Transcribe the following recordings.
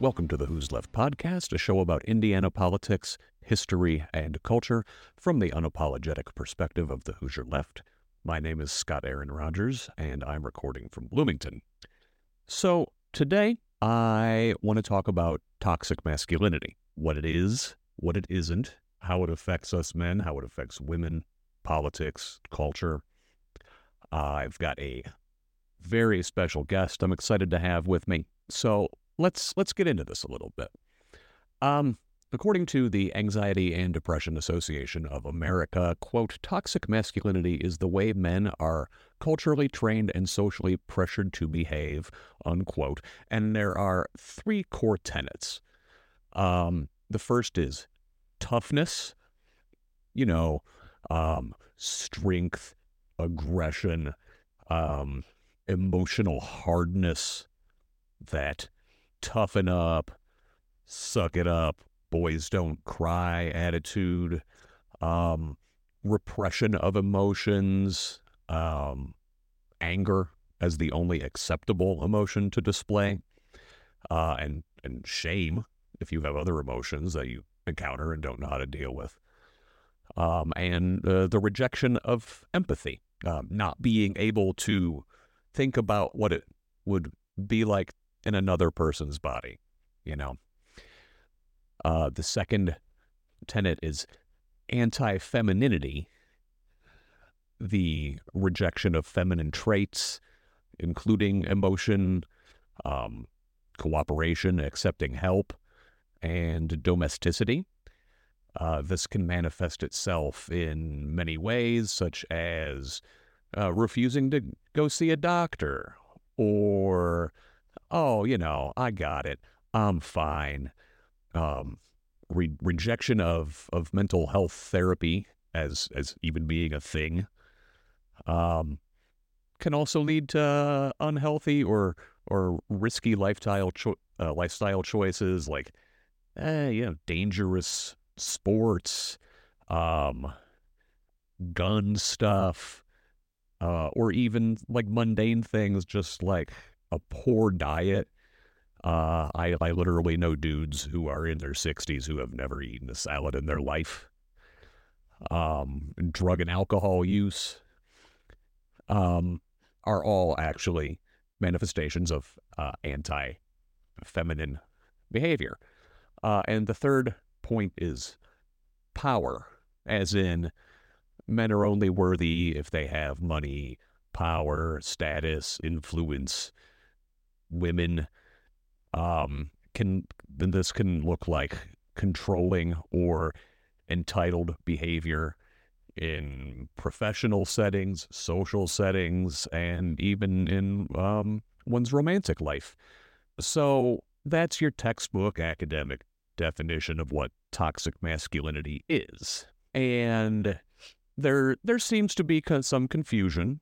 Welcome to the Who's Left podcast, a show about Indiana politics, history, and culture from the unapologetic perspective of the Hoosier Left. My name is Scott Aaron Rogers, and I'm recording from Bloomington. So, today I want to talk about toxic masculinity what it is, what it isn't, how it affects us men, how it affects women, politics, culture. Uh, I've got a very special guest I'm excited to have with me. So let's let's get into this a little bit. Um, according to the Anxiety and Depression Association of America, quote, toxic masculinity is the way men are culturally trained and socially pressured to behave, unquote. And there are three core tenets. Um, the first is toughness, you know, um, strength, aggression, um, emotional hardness, that toughen up, suck it up, boys don't cry attitude, um, repression of emotions, um, anger as the only acceptable emotion to display, uh, and and shame if you have other emotions that you encounter and don't know how to deal with, um, and uh, the rejection of empathy, um, not being able to think about what it would be like in another person's body, you know. Uh, the second tenet is anti femininity, the rejection of feminine traits, including emotion, um, cooperation, accepting help, and domesticity. Uh, this can manifest itself in many ways, such as uh, refusing to go see a doctor or oh, you know, I got it. I'm fine. Um, re- rejection of, of mental health therapy as, as even being a thing um, can also lead to unhealthy or, or risky lifestyle, cho- uh, lifestyle choices like, eh, you know, dangerous sports, um, gun stuff, uh, or even like mundane things, just like a poor diet. Uh, I, I literally know dudes who are in their 60s who have never eaten a salad in their life. Um, drug and alcohol use um, are all actually manifestations of uh, anti feminine behavior. Uh, and the third point is power, as in men are only worthy if they have money, power, status, influence, women um, can this can look like controlling or entitled behavior in professional settings, social settings, and even in um, one's romantic life. So that's your textbook academic definition of what toxic masculinity is. And there there seems to be some confusion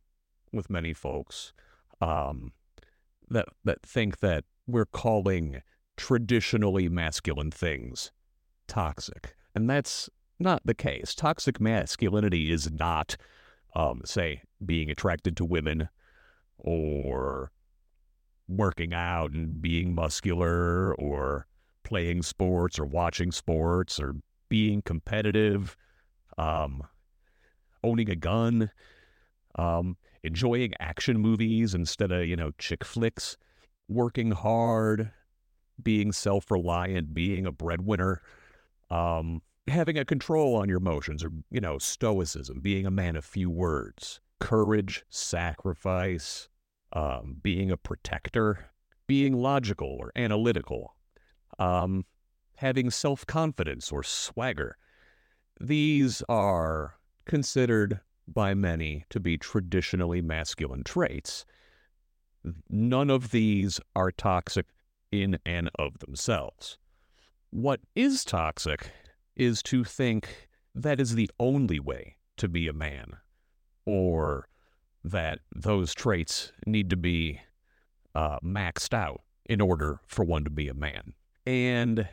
with many folks. Um, that that think that we're calling traditionally masculine things toxic, and that's not the case. Toxic masculinity is not, um, say, being attracted to women or working out and being muscular or playing sports or watching sports or being competitive, um, owning a gun. Um, enjoying action movies instead of, you know, chick flicks, working hard, being self reliant, being a breadwinner, um, having a control on your emotions, or, you know, stoicism, being a man of few words, courage, sacrifice, um, being a protector, being logical or analytical, um, having self confidence or swagger. These are considered by many to be traditionally masculine traits. None of these are toxic in and of themselves. What is toxic is to think that is the only way to be a man, or that those traits need to be uh, maxed out in order for one to be a man. And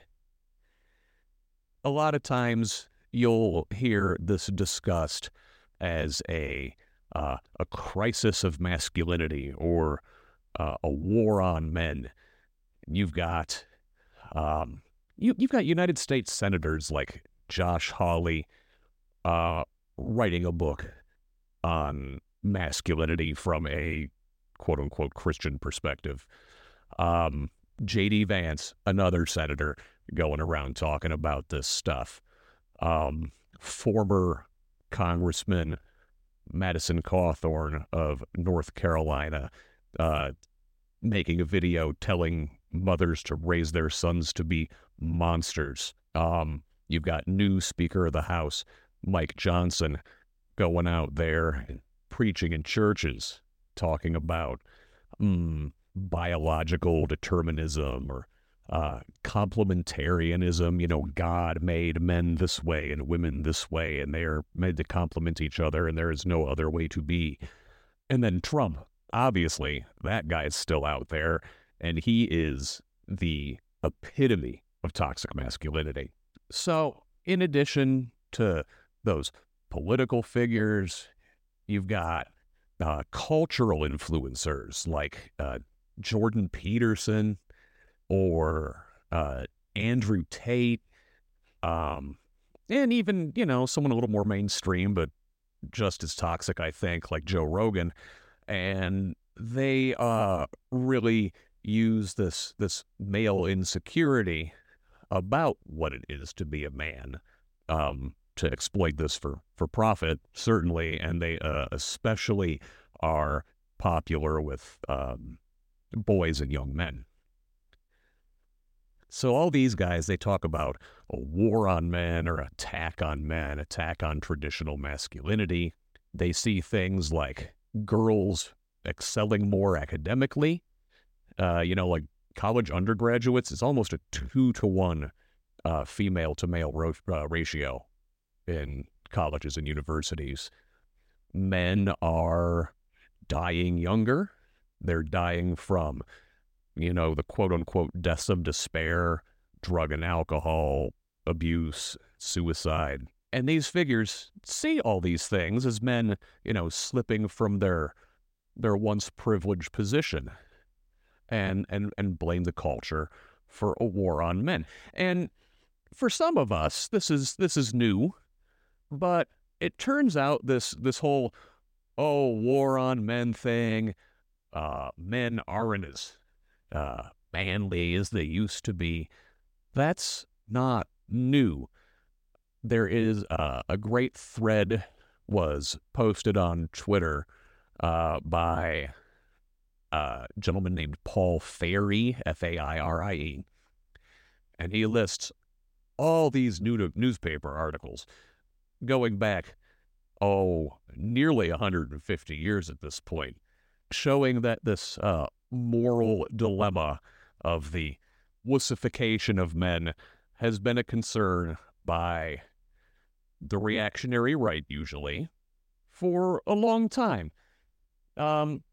a lot of times you'll hear this discussed as a uh, a crisis of masculinity or uh, a war on men. You've got Um, you, you've got United States senators like Josh Hawley uh, writing a book on masculinity from a quote unquote Christian perspective. Um, J.D. Vance, another senator, going around talking about this stuff. Um, former Congressman Madison Cawthorn of North Carolina uh, making a video telling mothers to raise their sons to be monsters. Um, you've got new Speaker of the House, Mike Johnson, going out there and preaching in churches, talking about mm, biological determinism or uh, complementarianism. You know, God made men this way and women this way, and they are made to complement each other, and there is no other way to be. And then Trump, obviously, that guy is still out there, and he is the epitome of toxic masculinity. So, in addition to those political figures, you've got uh, cultural influencers like uh, Jordan Peterson or uh, Andrew Tate, um, and even you know someone a little more mainstream but just as toxic, I think, like Joe Rogan, and they uh, really use this this male insecurity about what it is to be a man um, to exploit this for for profit, certainly, and they uh, especially are popular with um, boys and young men. So all these guys, they talk about a war on men or attack on men, attack on traditional masculinity. They see things like girls excelling more academically. Uh, you know, like college undergraduates is almost a two to one uh, female to male ro- uh, ratio in colleges and universities. Men are dying younger they're dying from, you know, the quote unquote deaths of despair, drug and alcohol abuse, suicide. And these figures see all these things as men, you know, slipping from their their once privileged position and and and blame the culture for a war on men. And for some of us, this is this is new, but it turns out this this whole oh war on men thing uh, men aren't as uh, manly as they used to be. That's not new. There is uh, a great thread was posted on Twitter uh, by a gentleman named Paul Fairie, F A I R I E, and he lists all these new newspaper articles going back, oh, nearly 150 years at this point, showing that this uh, moral dilemma of the wussification of men has been a concern by the reactionary right, usually, for a long time. Um,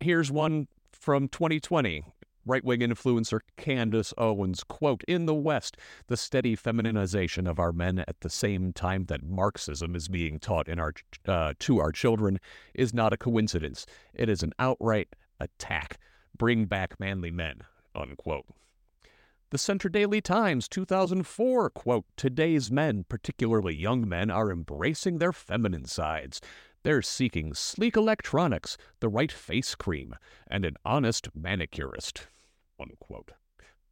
here's one from 2020 right wing influencer Candace Owens, quote, In the West, the steady feminization of our men at the same time that Marxism is being taught in our, uh, to our children is not a coincidence. It is an outright attack. Bring back manly men, unquote. The Centre Daily Times, 2004, quote, Today's men, particularly young men, are embracing their feminine sides. They're seeking sleek electronics, the right face cream, and an honest manicurist. Unquote.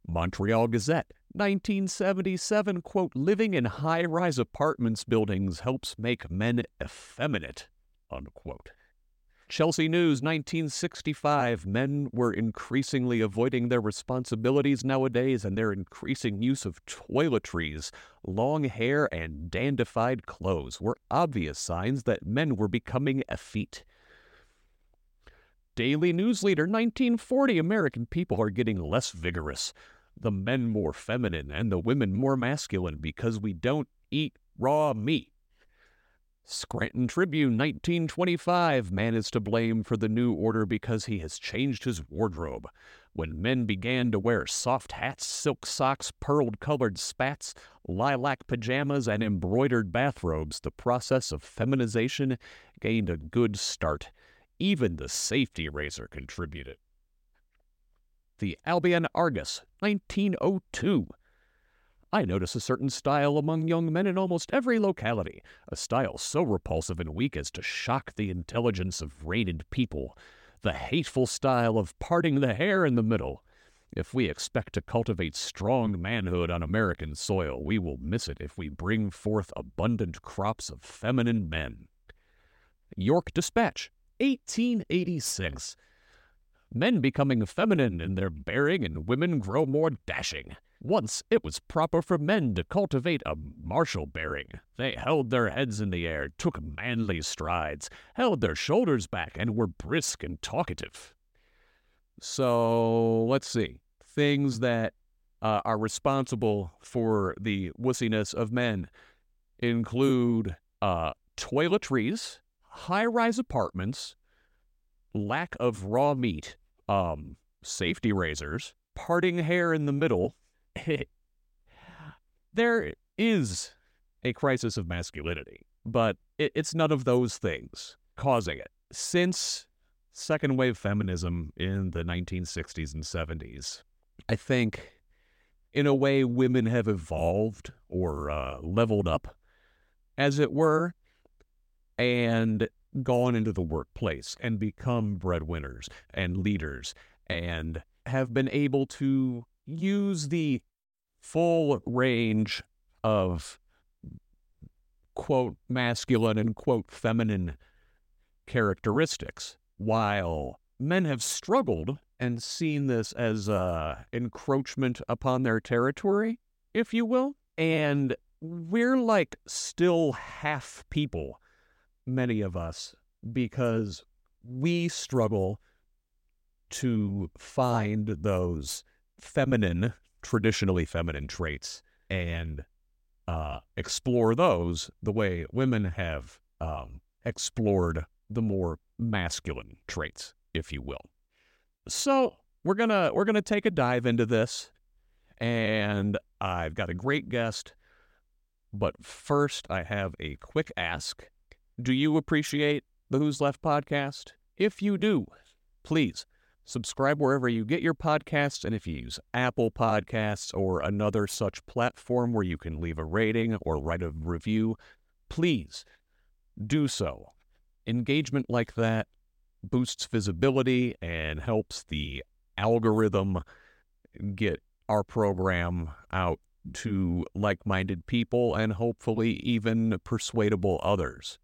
Montreal Gazette, 1977, quote, living in high rise apartments buildings helps make men effeminate, unquote. Chelsea News, 1965. Men were increasingly avoiding their responsibilities nowadays, and their increasing use of toiletries, long hair, and dandified clothes were obvious signs that men were becoming effete. Daily News Leader, 1940. American people are getting less vigorous, the men more feminine, and the women more masculine because we don't eat raw meat. Scranton Tribune, 1925. Man is to blame for the new order because he has changed his wardrobe. When men began to wear soft hats, silk socks, pearl colored spats, lilac pajamas, and embroidered bathrobes, the process of feminization gained a good start. Even the safety razor contributed. the Albion Argus, 1902. I notice a certain style among young men in almost every locality, a style so repulsive and weak as to shock the intelligence of rated people, the hateful style of parting the hair in the middle. If we expect to cultivate strong manhood on American soil, we will miss it if we bring forth abundant crops of feminine men. York Dispatch, 1886. Men becoming feminine in their bearing and women grow more dashing. Once it was proper for men to cultivate a martial bearing. They held their heads in the air, took manly strides, held their shoulders back, and were brisk and talkative. So let's see. Things that uh, are responsible for the wussiness of men include uh, toiletries, high rise apartments, lack of raw meat, um, safety razors, parting hair in the middle, there is a crisis of masculinity, but it, it's none of those things causing it. Since second wave feminism in the 1960s and 70s, I think in a way women have evolved or uh, leveled up, as it were, and gone into the workplace and become breadwinners and leaders and have been able to use the full range of quote masculine and quote feminine characteristics, while men have struggled and seen this as uh, encroachment upon their territory, if you will. And we're like still half people, many of us, because we struggle to find those feminine traditionally feminine traits and uh, explore those the way women have um, explored the more masculine traits, if you will. So we're gonna we're gonna take a dive into this, and I've got a great guest. But first, I have a quick ask. Do you appreciate the Who's Left podcast? If you do, please Subscribe wherever you get your podcasts, and if you use Apple Podcasts or another such platform where you can leave a rating or write a review, please do so. Engagement like that boosts visibility and helps the algorithm get our program out to like minded people and hopefully even persuadable others.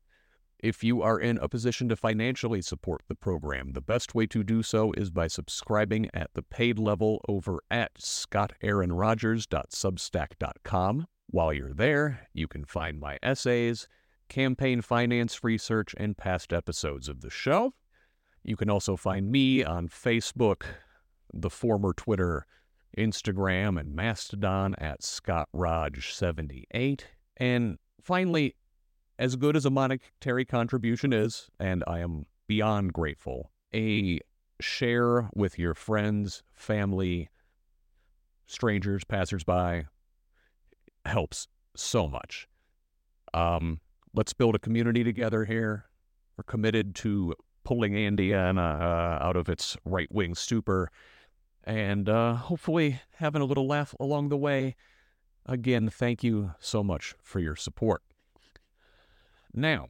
If you are in a position to financially support the program, the best way to do so is by subscribing at the paid level over at scottaaronrogers.substack.com. While you're there, you can find my essays, campaign finance research, and past episodes of the show. You can also find me on Facebook, the former Twitter, Instagram, and Mastodon at ScottRog78. And finally, as good as a monetary contribution is, and I am beyond grateful, a share with your friends, family, strangers, passersby helps so much. Um, let's build a community together here. We're committed to pulling Indiana uh, out of its right wing stupor and uh, hopefully having a little laugh along the way. Again, thank you so much for your support. Now,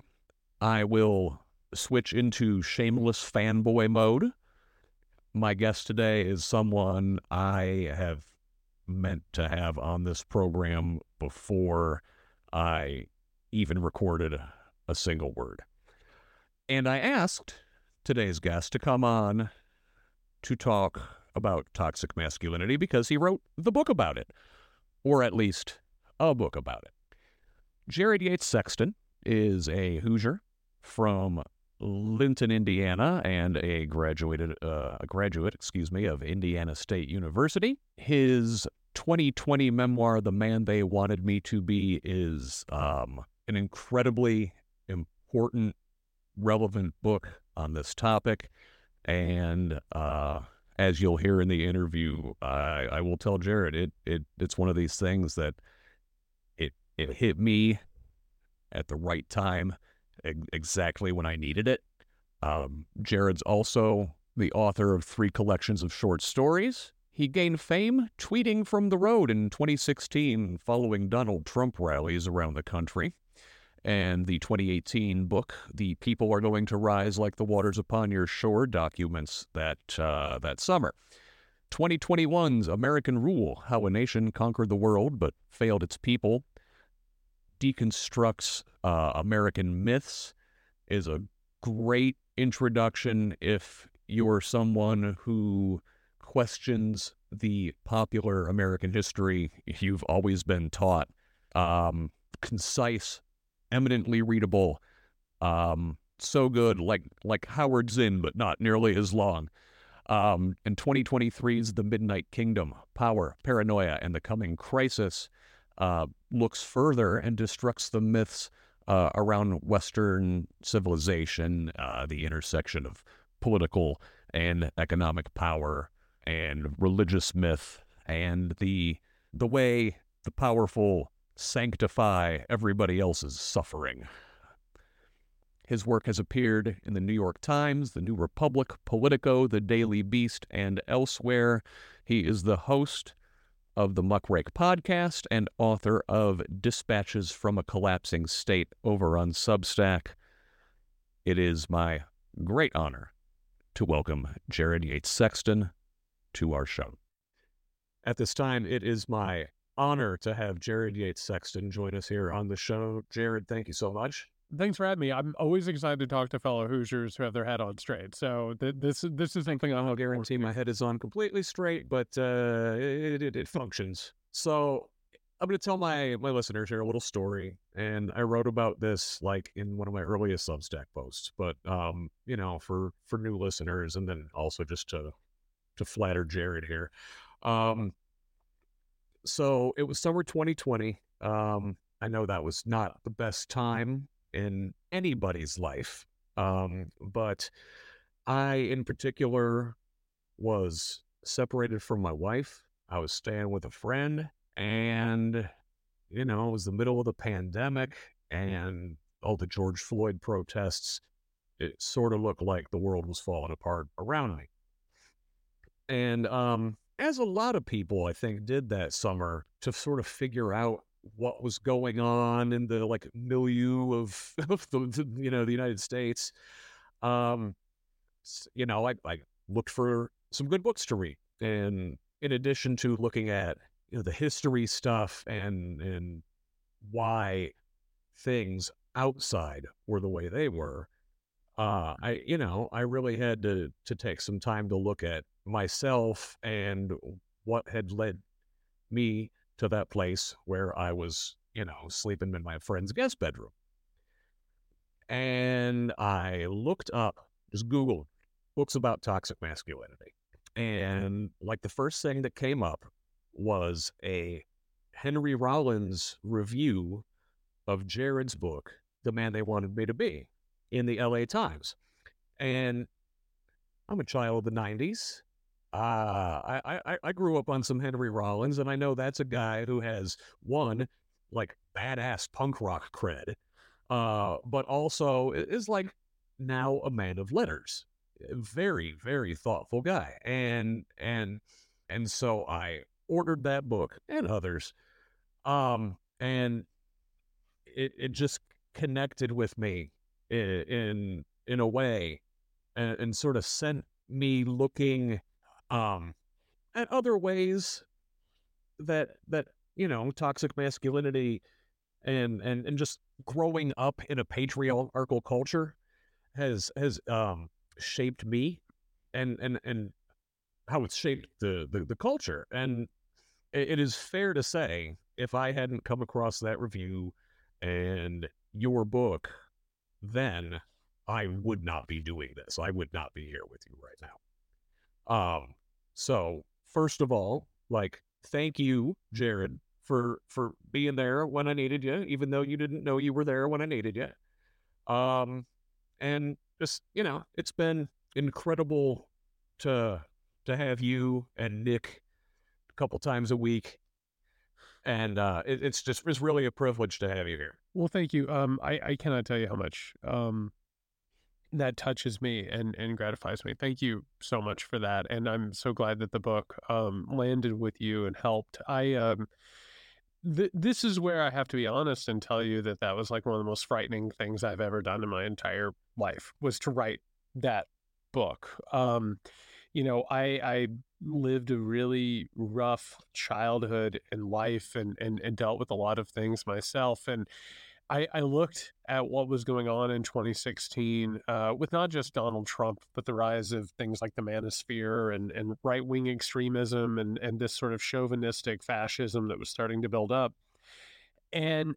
I will switch into shameless fanboy mode. My guest today is someone I have meant to have on this program before I even recorded a single word. And I asked today's guest to come on to talk about toxic masculinity because he wrote the book about it, or at least a book about it. Jared Yates Sexton is a Hoosier from Linton, Indiana, and a graduated uh, a graduate, excuse me, of Indiana State University. His 2020 memoir, "The Man They Wanted Me to Be," is um, an incredibly important, relevant book on this topic, and uh, as you'll hear in the interview, I, I will tell Jared it it it's one of these things that it it hit me at the right time, exactly when I needed it. Um, Jared's also the author of three collections of short stories he gained fame tweeting from the road in 2016 following Donald Trump rallies around the country. And the 2018 book, The People Are Going to Rise Like the Waters Upon Your Shore, documents that, uh, that summer. 2021's American Rule How a Nation Conquered the World but Failed Its People deconstructs uh, American myths, is a great introduction if you're someone who questions the popular American history you've always been taught. Um, concise, eminently readable, um, so good, like like Howard Zinn, but not nearly as long. Um, and 2023's The Midnight Kingdom, Power, Paranoia, and the Coming Crisis uh, looks further and destructs the myths uh, around Western civilization, uh, the intersection of political and economic power, and religious myth and the the way the powerful sanctify everybody else's suffering. His work has appeared in the New York Times, the New Republic, Politico, the Daily Beast, and elsewhere. He is the host of the Muckrake podcast and author of Dispatches from a Collapsing State over on Substack. It is my great honor to welcome Jared Yates Sexton to our show. At this time, it is my honor to have Jared Yates Sexton join us here on the show. Jared, thank you so much. Thanks for having me. I'm always excited to talk to fellow Hoosiers who have their head on straight. So th- this is this is something I'll guarantee my head is on completely straight, but uh, it, it, it functions. So I'm going to tell my my listeners here a little story, and I wrote about this like in one of my earliest Substack posts. But um, you know, for for new listeners, and then also just to to flatter Jared here. Um, so it was summer 2020. Um, I know that was not the best time in anybody's life, um, but I, in particular, was separated from my wife. I was staying with a friend, and you know, it was the middle of the pandemic and all the George Floyd protests. It sort of looked like the world was falling apart around me. And um, as a lot of people, I think, did that summer to sort of figure out what was going on in the like milieu of, of the, you know the United States. Um, you know, I, I looked for some good books to read, and in addition to looking at you know the history stuff and and why things outside were the way they were, uh, I you know I really had to to take some time to look at myself and what had led me to that place where I was, you know, sleeping in my friend's guest bedroom. And I looked up, just Googled books about toxic masculinity. And like the first thing that came up was a Henry Rollins review of Jared's book, The Man They Wanted Me to Be, in the LA Times. And I'm a child of the 90s. Uh, I, I, I grew up on some Henry Rollins, and I know that's a guy who has one, like badass punk rock cred, uh, but also is like now a man of letters. Very, very thoughtful guy. And and and so I ordered that book and others. Um, and it it just connected with me in in, in a way and, and sort of sent me looking um, and other ways that that you know toxic masculinity and and and just growing up in a patriarchal culture has has um shaped me and and and how it's shaped the the, the culture. And it, it is fair to say if i hadn't come across that review and your book then i would not be doing this. I would not be here with you right now um, so first of all, like, thank you, Jared, for for being there when I needed you, even though you didn't know you were there when I needed you. Um, and just you know, it's been incredible to to have you and Nick a couple times a week and uh, it, it's just it's really a privilege to have you here. Well, thank you. Um, I I cannot tell you how much um that touches me and and gratifies me. Thank you so much for that, and I'm so glad that the book um, landed with you and helped. I um, th- this is where I have to be honest and tell you that that was like one of the most frightening things I've ever done in my entire life was to write that book. Um, you know, I I lived a really rough childhood and life and and, and dealt with a lot of things myself and I, I looked at what was going on in 2016 uh, with not just Donald Trump, but the rise of things like the manosphere and, and right wing extremism and, and this sort of chauvinistic fascism that was starting to build up. And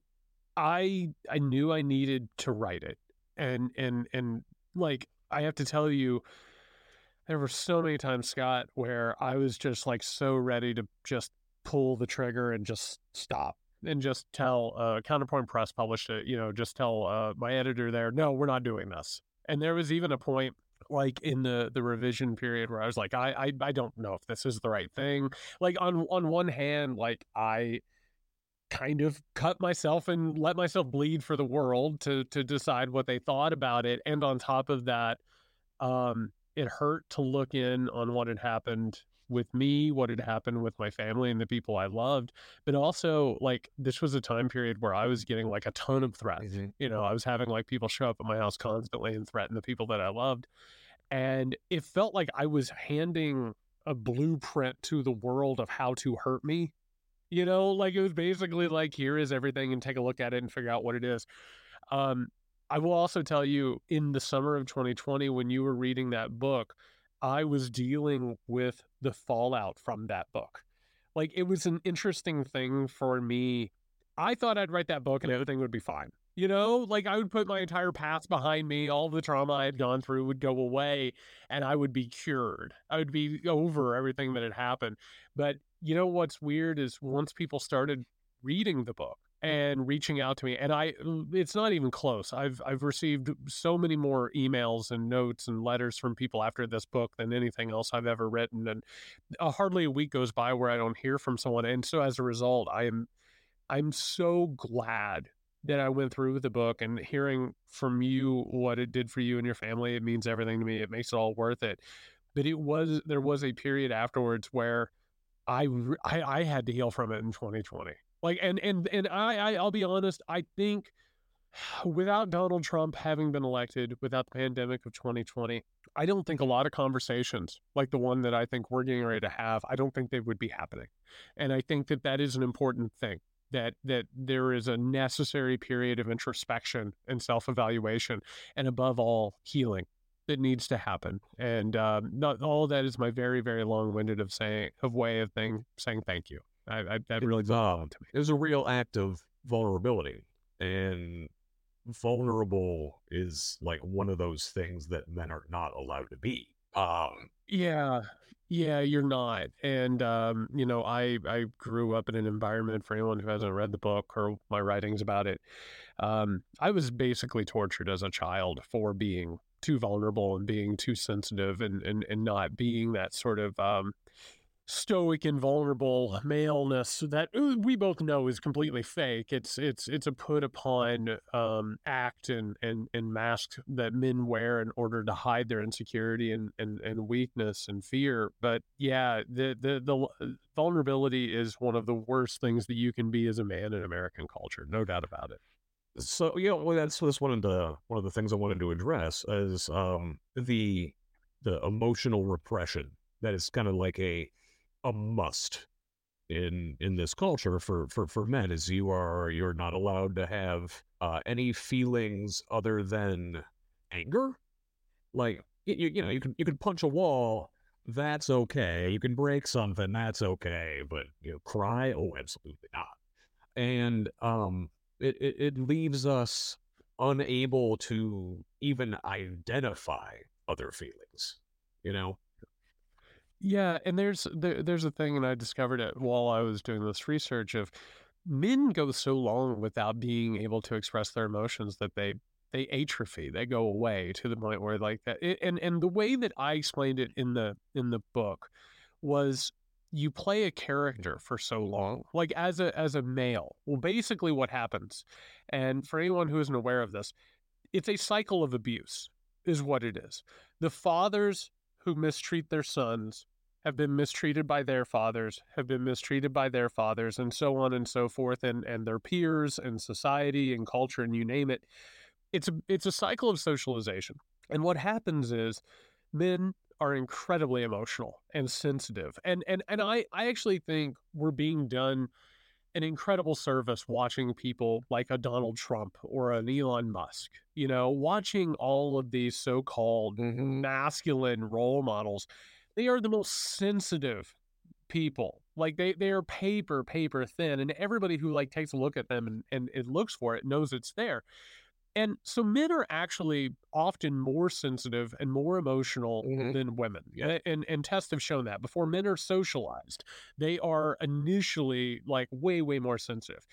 I I knew I needed to write it. And and and like I have to tell you, there were so many times, Scott, where I was just like so ready to just pull the trigger and just stop and just tell uh, Counterpoint Press published it. You know, just tell uh, my editor there, no, we're not doing this. And there was even a point like in the the revision period where I was like, I, I I don't know if this is the right thing. Like on on one hand, like I kind of cut myself and let myself bleed for the world to to decide what they thought about it. And on top of that, um, it hurt to look in on what had happened with me, what had happened with my family and the people I loved. But also, like, this was a time period where I was getting like a ton of threats. Mm-hmm. You know, I was having like people show up at my house constantly and threaten the people that I loved. And it felt like I was handing a blueprint to the world of how to hurt me. You know, like it was basically like, here is everything and take a look at it and figure out what it is. Um, I will also tell you in the summer of 2020, when you were reading that book, I was dealing with the fallout from that book. Like it was an interesting thing for me. I thought I'd write that book and everything would be fine. You know, like I would put my entire past behind me, all the trauma I had gone through would go away and I would be cured. I would be over everything that had happened. But you know what's weird is once people started reading the book, and reaching out to me and i it's not even close. I've i've received so many more emails and notes and letters from people after this book than anything else i've ever written and uh, hardly a week goes by where i don't hear from someone and so as a result i am i'm so glad that i went through with the book and hearing from you what it did for you and your family it means everything to me. It makes it all worth it. But it was there was a period afterwards where I, I, I had to heal from it in 2020 like, and and and I, I I'll be honest. I think without Donald Trump having been elected, without the pandemic of 2020, I don't think a lot of conversations like the one that I think we're getting ready to have, I don't think they would be happening. And I think that that is an important thing. That that there is a necessary period of introspection and self-evaluation, and above all, healing that needs to happen. And um, not all that is my very very long-winded of saying of way of thing saying thank you. I, I that really um, it was a real act of vulnerability, and vulnerable is like one of those things that men are not allowed to be. Um, yeah, yeah, you're not. And um, you know, I I grew up in an environment for anyone who hasn't read the book or my writings about it. Um, I was basically tortured as a child for being too vulnerable and being too sensitive and and, and not being that sort of um, stoic and vulnerable maleness that we both know is completely fake. It's it's it's a put upon um, act and, and and mask that men wear in order to hide their insecurity and, and, and weakness and fear. But yeah, the, the the vulnerability is one of the worst things that you can be as a man in American culture, no doubt about it. So know, well, that's that's one of the one of the things I wanted to address is um, the the emotional repression that is kind of like a a must in in this culture for for for men is you are you're not allowed to have uh, any feelings other than anger? Like you, you know you can you can punch a wall that's okay. You can break something that's okay but you know cry? Oh absolutely not. And um it, it, it leaves us unable to even identify other feelings you know yeah, and there's there, there's a thing, and I discovered it while I was doing this research of men go so long without being able to express their emotions that they they atrophy, they go away to the point where like that. It, and and the way that I explained it in the in the book was you play a character for so long like as a as a male well basically what happens and for anyone who isn't aware of this it's a cycle of abuse is what it is. The fathers who mistreat their sons have been mistreated by their fathers, have been mistreated by their fathers, and so on and so forth, and, and their peers and society and culture and you name it. It's a it's a cycle of socialization. And what happens is men are incredibly emotional and sensitive. And and and I, I actually think we're being done an incredible service watching people like a Donald Trump or an Elon Musk, you know, watching all of these so called Mm-hmm. masculine role models. They are the most sensitive people. Like they, they are paper, paper thin. And everybody who like takes a look at them and, and it looks for it knows it's there. And so men are actually often more sensitive and more emotional Mhm. than women. And and tests have shown that before men are socialized, they are initially like way, way more sensitive.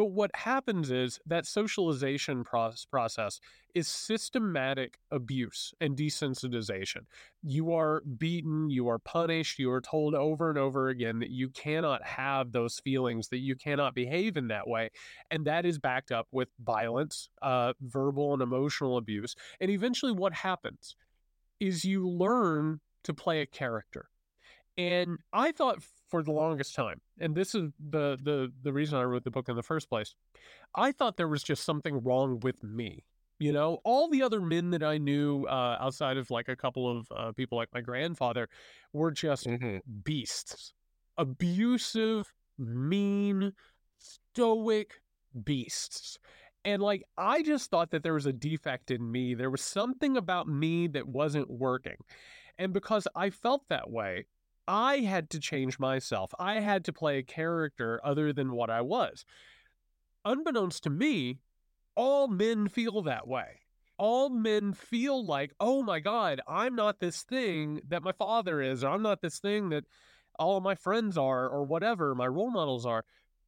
But what happens is that socialization process, is systematic abuse and desensitization. You are beaten, you are punished, you are told over and over again that you cannot have those feelings, that you cannot behave in that way. And that is backed up with violence, uh, verbal and emotional abuse. And eventually, what happens is you learn to play a character. And I thought for the longest time, and this is the the the reason I wrote the book in the first place, I thought there was just something wrong with me. You know, all the other men that I knew uh, outside of like a couple of uh, people like my grandfather were just Mm-hmm. beasts, abusive, mean, stoic beasts. And like, I just thought that there was a defect in me. There was something about me that wasn't working. And because I felt that way, I had to change myself. I had to play a character other than what I was. Unbeknownst to me, all men feel that way. All men feel like, oh my God, I'm not this thing that my father is, or I'm not this thing that all my friends are, or whatever my role models are.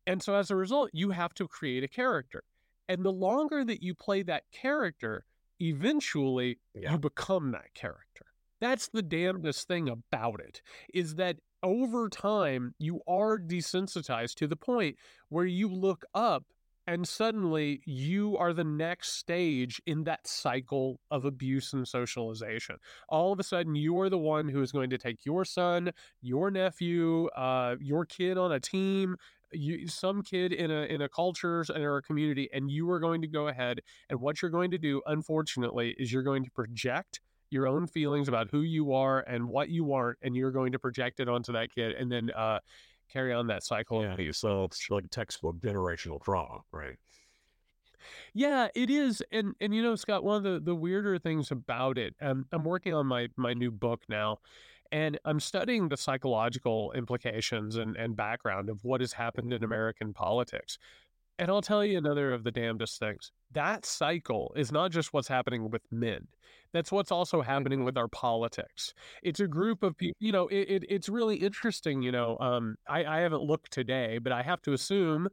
And so as a result, you have to create a character. And the longer that you play that character, eventually Yeah. you become that character. That's the damnedest thing about it is that over time you are desensitized to the point where you look up and suddenly you are the next stage in that cycle of abuse and socialization. All of a sudden, you are the one who is going to take your son, your nephew, uh, your kid on a team, you, some kid in a in a culture or a community, and you are going to go ahead and what you're going to do, unfortunately, is you're going to project your own feelings about who you are and what you aren't, and you're going to project it onto that kid, and then uh, carry on that cycle of Yeah. So it's like a textbook generational trauma, right? Yeah, it is, and and you know, Scott, one of the the weirder things about it, um, I'm working on my my new book now, and I'm studying the psychological implications and and background of what has happened in American politics. And I'll tell you another of the damnedest things. That cycle is not just what's happening with men. That's what's also happening with our politics. It's a group of people, you know, it, it, it's really interesting, you know, um, I, I haven't looked today, but I have to assume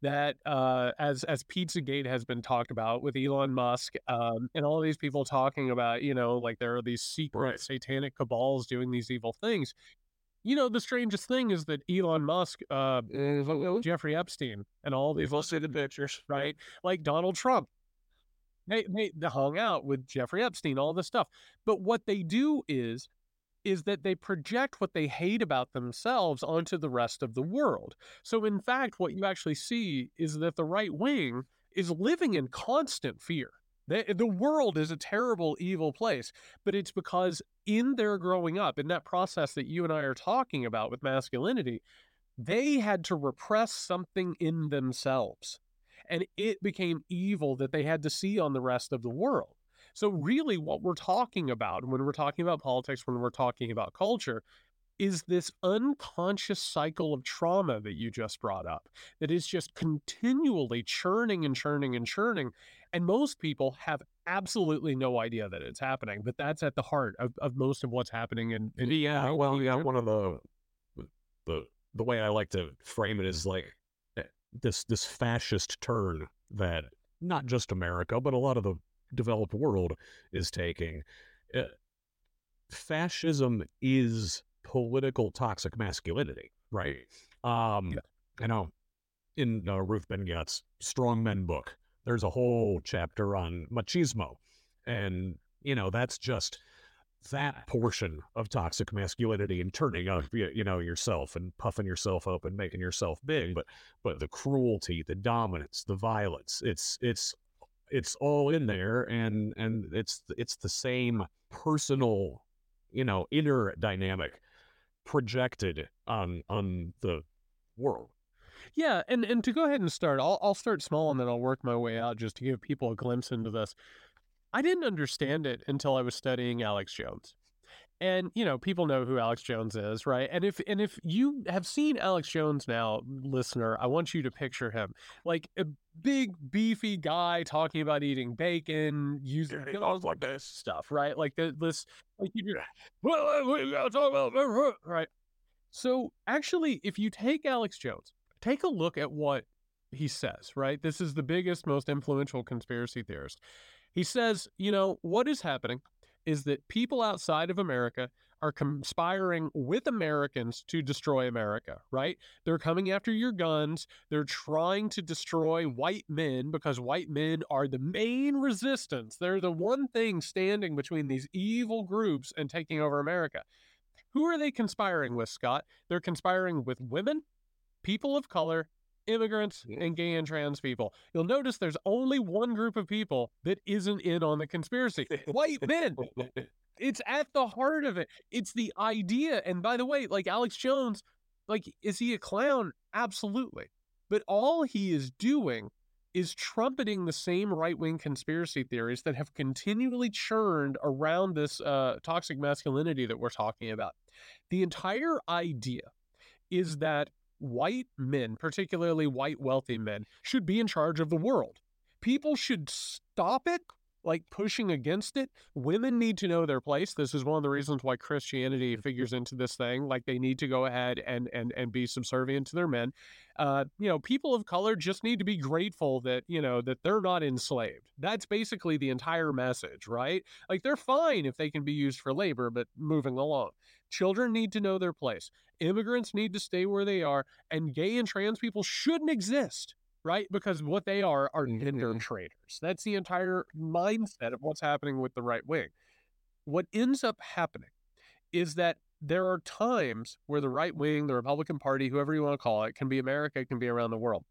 that uh, as as Pizzagate has been talked about with Elon Musk um, and all these people talking about, you know, like there are these secret Right. satanic cabals doing these evil things. You know, the strangest thing is that Elon Musk, uh, Jeffrey Epstein, and all these We've all seen the pictures, right? Like Donald Trump. They, they they hung out with Jeffrey Epstein, all this stuff. But what they do is is that they project what they hate about themselves onto the rest of the world. So in fact, what you actually see is that the right wing is living in constant fear. The, the world is a terrible, evil place, but it's because in their growing up, in that process that you and I are talking about with masculinity, they had to repress something in themselves. And it became evil that they had to see on the rest of the world. So, really, what we're talking about when we're talking about politics, when we're talking about culture, is this unconscious cycle of trauma that you just brought up that is just continually churning and churning and churning. And most people have absolutely no idea that it's happening, but that's at the heart of, of most of what's happening in, in Yeah, well, yeah, one of the the the way I like to frame it is like eh, this this fascist turn that not just America, but a lot of the developed world is taking. Uh, fascism is political toxic masculinity, right? Um, Yeah. I know in uh, Ruth Ben-Ghiat's Strong Men book, there's a whole chapter on machismo, and You know, that's just that portion of toxic masculinity and turning up you, know yourself and puffing yourself up and making yourself big but but the cruelty the dominance the violence it's it's it's all in there and and it's it's the same personal you know inner dynamic projected on on the world yeah and and to go ahead and start i'll i'll start small and then i'll work my way out just to give people a glimpse into this I didn't understand it until I was studying Alex Jones. And you know, people know who Alex Jones is, right? And if and if you have seen Alex Jones now, listener, I want you to picture him like a big beefy guy talking about eating bacon, using things like this stuff, right? Like this, like you do. Well, uh, we gotta talk about right. So actually, if you take Alex Jones, take a look at what he says, right? This is the biggest, most influential conspiracy theorist. He says, you know, what is happening is that people outside of America are conspiring with Americans to destroy America, right? They're coming after your guns. They're trying to destroy white men because white men are the main resistance. They're the one thing standing between these evil groups and taking over America. Who are they conspiring with, Scott? They're conspiring with women, people of color, immigrants and gay and trans people. You'll notice there's only one group of people that isn't in on the conspiracy white men. It's at the heart of it. It's the idea. And by the way, like Alex Jones, like, is he a clown? Absolutely. But all he is doing is trumpeting the same right wing conspiracy theories that have continually churned around this uh, toxic masculinity that we're talking about. The entire idea is that white men, particularly white wealthy men, should be in charge of the world. People should stop it, like pushing against it. Women need to know their place. This is one of the reasons why Christianity mm-hmm. figures into this thing. Like they need to go ahead and and and be subservient to their men. Uh, you know, people of color just need to be grateful that you know that they're not enslaved. That's basically the entire message, right? Like they're fine if they can be used for labor, but moving along. Children need to know their place. Immigrants need to stay where they are, and gay and trans people shouldn't exist, right? Because what they are are gender mm-hmm. traitors. That's the entire mindset of what's happening with the right wing. What ends up happening is that there are times where the right wing, the Republican Party, whoever you want to call it, can be America, it can be around the world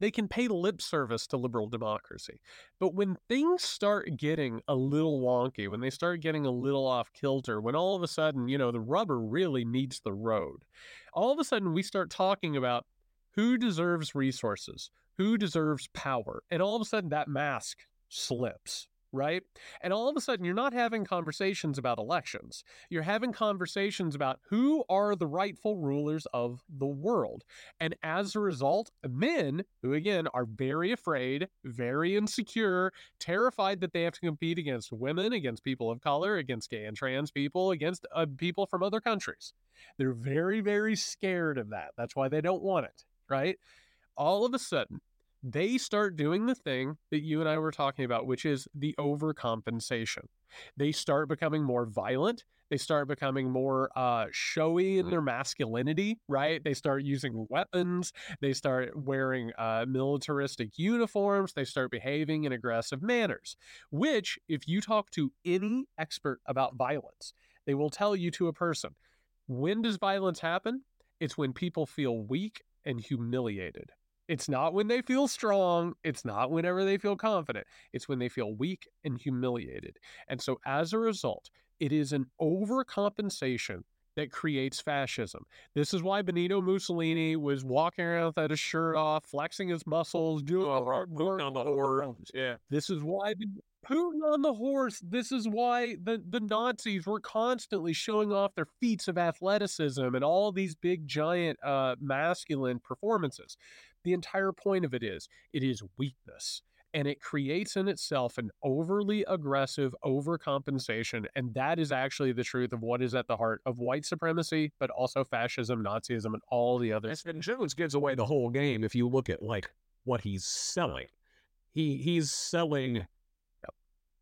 they can pay lip service to liberal democracy. But when things start getting a little wonky, when they start getting a little off kilter, when all of a sudden, you know, the rubber really meets the road, all of a sudden we start talking about who deserves resources, who deserves power. And all of a sudden that mask slips right? And all of a sudden, you're not having conversations about elections. You're having conversations about who are the rightful rulers of the world. And as a result, men, who again are very afraid, very insecure, terrified that they have to compete against women, against people of color, against gay and trans people, against uh, people from other countries. They're very, very scared of that. That's why they don't want it, right? All of a sudden, they start doing the thing that you and I were talking about, which is the overcompensation. They start becoming more violent. They start becoming more uh, showy in their masculinity, right? They start using weapons. They start wearing uh, militaristic uniforms. They start behaving in aggressive manners, which, if you talk to any expert about violence, they will tell you to a person when does violence happen? It's when people feel weak and humiliated. It's not when they feel strong. It's not whenever they feel confident. It's when they feel weak and humiliated. And so, as a result, it is an overcompensation that creates fascism. This is why Benito Mussolini was walking around without his shirt off, flexing his muscles, doing oh, on the horse. Yeah. This is why Putin on the horse. This is why the, the Nazis were constantly showing off their feats of athleticism and all these big, giant, uh, masculine performances. The entire point of it is it is weakness and it creates in itself an overly aggressive overcompensation. And that is actually the truth of what is at the heart of white supremacy, but also fascism, Nazism, and all the others. And Jones gives away the whole game if you look at like what he's selling. He he's selling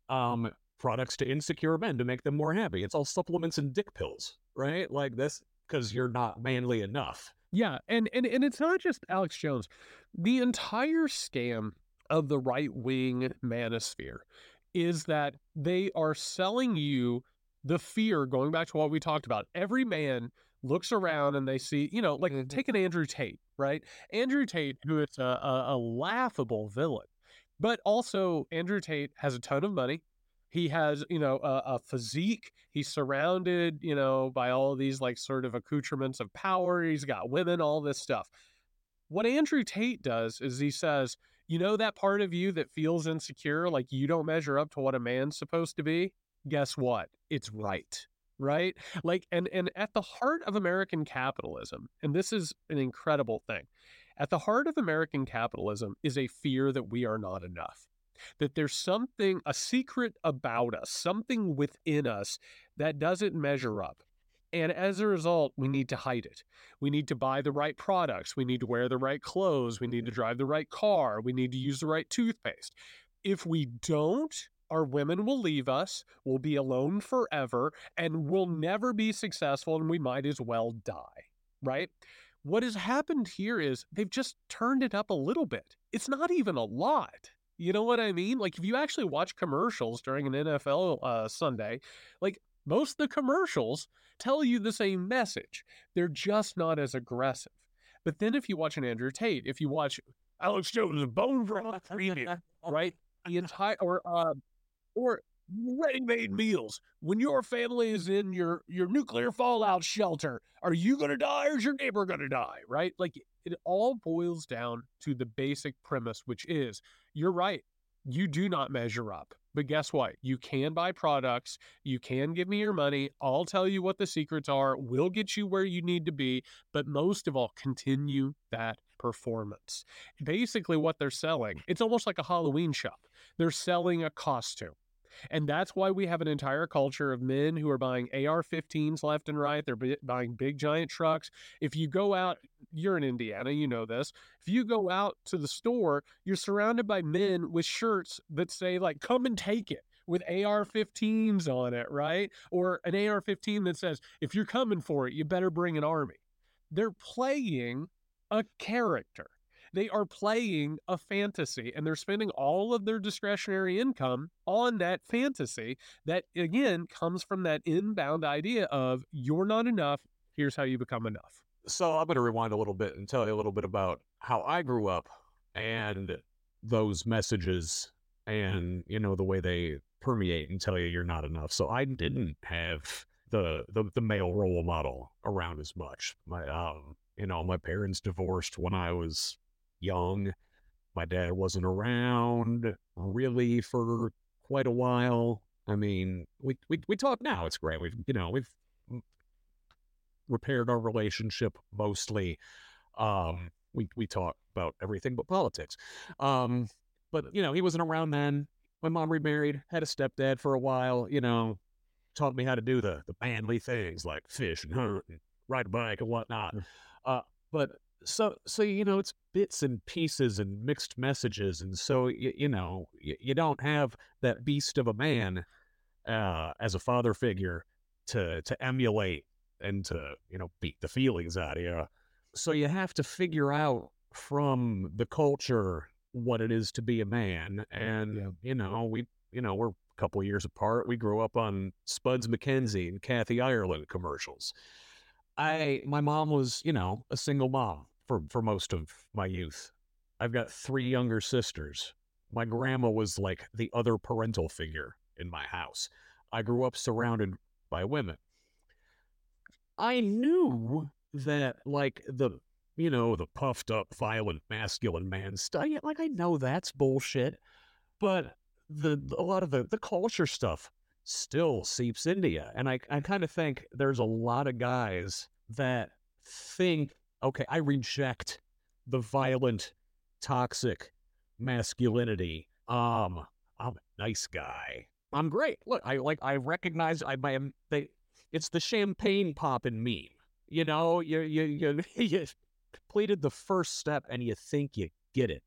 um products to insecure men to make them more happy. It's all supplements and dick pills, right? Like this because you're not manly enough. Yeah, and, and and it's not just Alex Jones. The entire scam of the right wing manosphere is that they are selling you the fear, going back to what we talked about. Every man looks around and they see, you know, like mm-hmm. take an Andrew Tate, right? Andrew Tate, who is a, a, a laughable villain, but also Andrew Tate has a ton of money. He has, you know, a, a, physique. He's surrounded, you know, by all these like sort of accoutrements of power. He's got women, all this stuff. What Andrew Tate does is he says, you know, that part of you that feels insecure, like you don't measure up to what a man's supposed to be? Guess what? It's right right like and and at the heart of american capitalism and this is an incredible thing at the heart of american capitalism is a fear that we are not enough that there's something a secret about us something within us that doesn't measure up and as a result, we need to hide it. We need to buy the right products. We need to wear the right clothes. We need to drive the right car. We need to use the right toothpaste. If we don't, our women will leave us, we'll be alone forever, and we'll never be successful, and we might as well die, right? What has happened here is they've just turned it up a little bit. It's not even a lot. You know what I mean? Like if you actually watch commercials during an NFL uh, Sunday, like most of the commercials tell you the same message. They're just not as aggressive. But then if you watch an Andrew Tate, if you watch Alex Jones, Bone Broth right? The entire or uh, or ready-made meals. When your family is in your your nuclear fallout shelter, are you going to die or is your neighbor going to die, right? Like it all boils down to the basic premise which is you're right. You do not measure up. But guess what? You can buy products. You can give me your money. I'll tell you what the secrets are. We'll get you where you need to be. But most of all, continue that performance. Basically, what they're selling, it's almost like a Halloween shop. They're selling a costume. And that's why we have an entire culture of men who are buying AR 15s left and right. They're b- buying big, giant trucks. If you go out, you're in Indiana, you know this. If you go out to the store, you're surrounded by men with shirts that say, like, come and take it with AR 15s on it, right? Or an AR 15 that says, if you're coming for it, you better bring an army. They're playing a character. They are playing a fantasy and they're spending all of their discretionary income on that fantasy that, again, comes from that inbound idea of you're not enough. Here's how you become enough. So I'm going to rewind a little bit and tell you a little bit about how I grew up and those messages and, you know, the way they permeate and tell you you're not enough. So I didn't have the the, the male role model around as much. My um, you know, my parents divorced when I was young. My dad wasn't around really for quite a while. I mean, we we we talk now. It's great. We've you know we've repaired our relationship mostly. Um, we we talk about everything but politics. Um, but you know, he wasn't around then. My mom remarried, had a stepdad for a while. You know, taught me how to do the the manly things like fish and hunt and ride a bike and whatnot. Uh, but so so you know it's bits and pieces and mixed messages and so you, you know you, you, don't have that beast of a man uh, as a father figure to to emulate and to you know beat the feelings out of you so you have to figure out from the culture what it is to be a man and yeah. you know we you know we're a couple years apart. We grew up on spuds mackenzie and kathy ireland commercials. I my mom was, you know, a single mom for for most of my youth. I've got three younger sisters. My grandma was like the other parental figure in my house. I grew up surrounded by women. I knew that like the you know, the puffed up, violent, masculine man stuff. Like I know that's bullshit, but the a lot of the the culture stuff still seeps into you. And I, I kind of think there's a lot of guys that think, okay, I reject the violent, toxic masculinity. Um, I'm a nice guy. I'm great. Look, I like I recognize I am they it's the champagne popping meme. You know, you you you you completed the first step and you think you get it.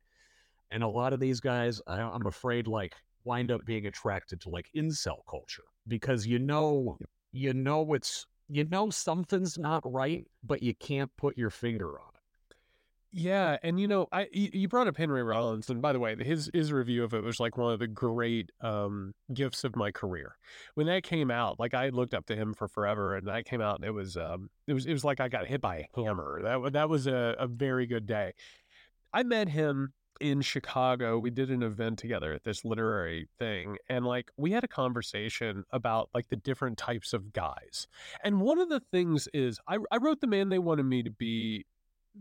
And a lot of these guys, I, I'm afraid, like wind up being attracted to like incel culture because you know you know it's you know something's not right, but you can't put your finger on it. Yeah, and you know, I you brought up Henry Rollins, and by the way, his his review of it was like one of the great um, gifts of my career. When that came out, like I looked up to him for forever, and that came out, and it was um, it was it was like I got hit by a hammer. That that was a, a very good day. I met him in Chicago. We did an event together at this literary thing, and like we had a conversation about like the different types of guys. And one of the things is, I, I wrote the man they wanted me to be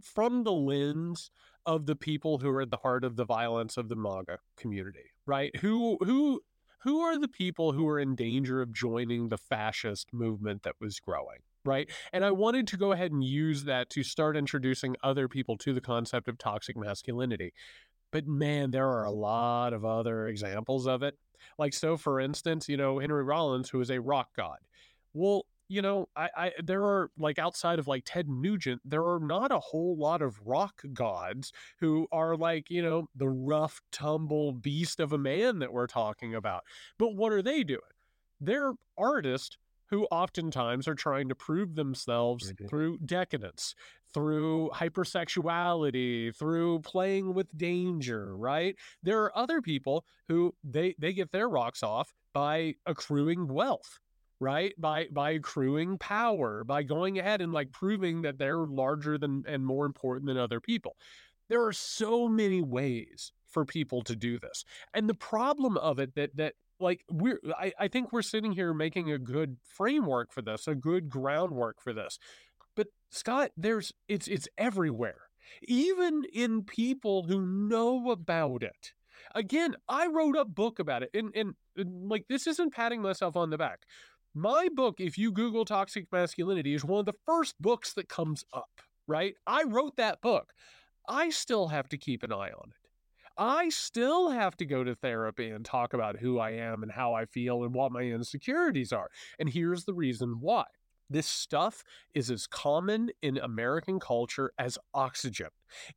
from the lens of the people who are at the heart of the violence of the MAGA community, right? Who who who are the people who are in danger of joining the fascist movement that was growing, right? And I wanted to go ahead and use that to start introducing other people to the concept of toxic masculinity. But man, there are a lot of other examples of it. Like so for instance, you know, Henry Rollins who is a rock god. Well, you know, I, I there are like outside of like Ted Nugent, there are not a whole lot of rock gods who are like, you know, the rough tumble beast of a man that we're talking about. But what are they doing? They're artists who oftentimes are trying to prove themselves mm-hmm. through decadence, through hypersexuality, through playing with danger, right? There are other people who they they get their rocks off by accruing wealth right? By by accruing power by going ahead and like proving that they're larger than and more important than other people. There are so many ways for people to do this and the problem of it that that like we're I, I think we're sitting here making a good framework for this a good groundwork for this but scott there's it's it's everywhere even in people who know about it again i wrote a book about it and, and, and like this isn't patting myself on the back my book, if you Google toxic masculinity, is one of the first books that comes up, right? I wrote that book. I still have to keep an eye on it. I still have to go to therapy and talk about who I am and how I feel and what my insecurities are. And here's the reason why. This stuff is as common in American culture as oxygen.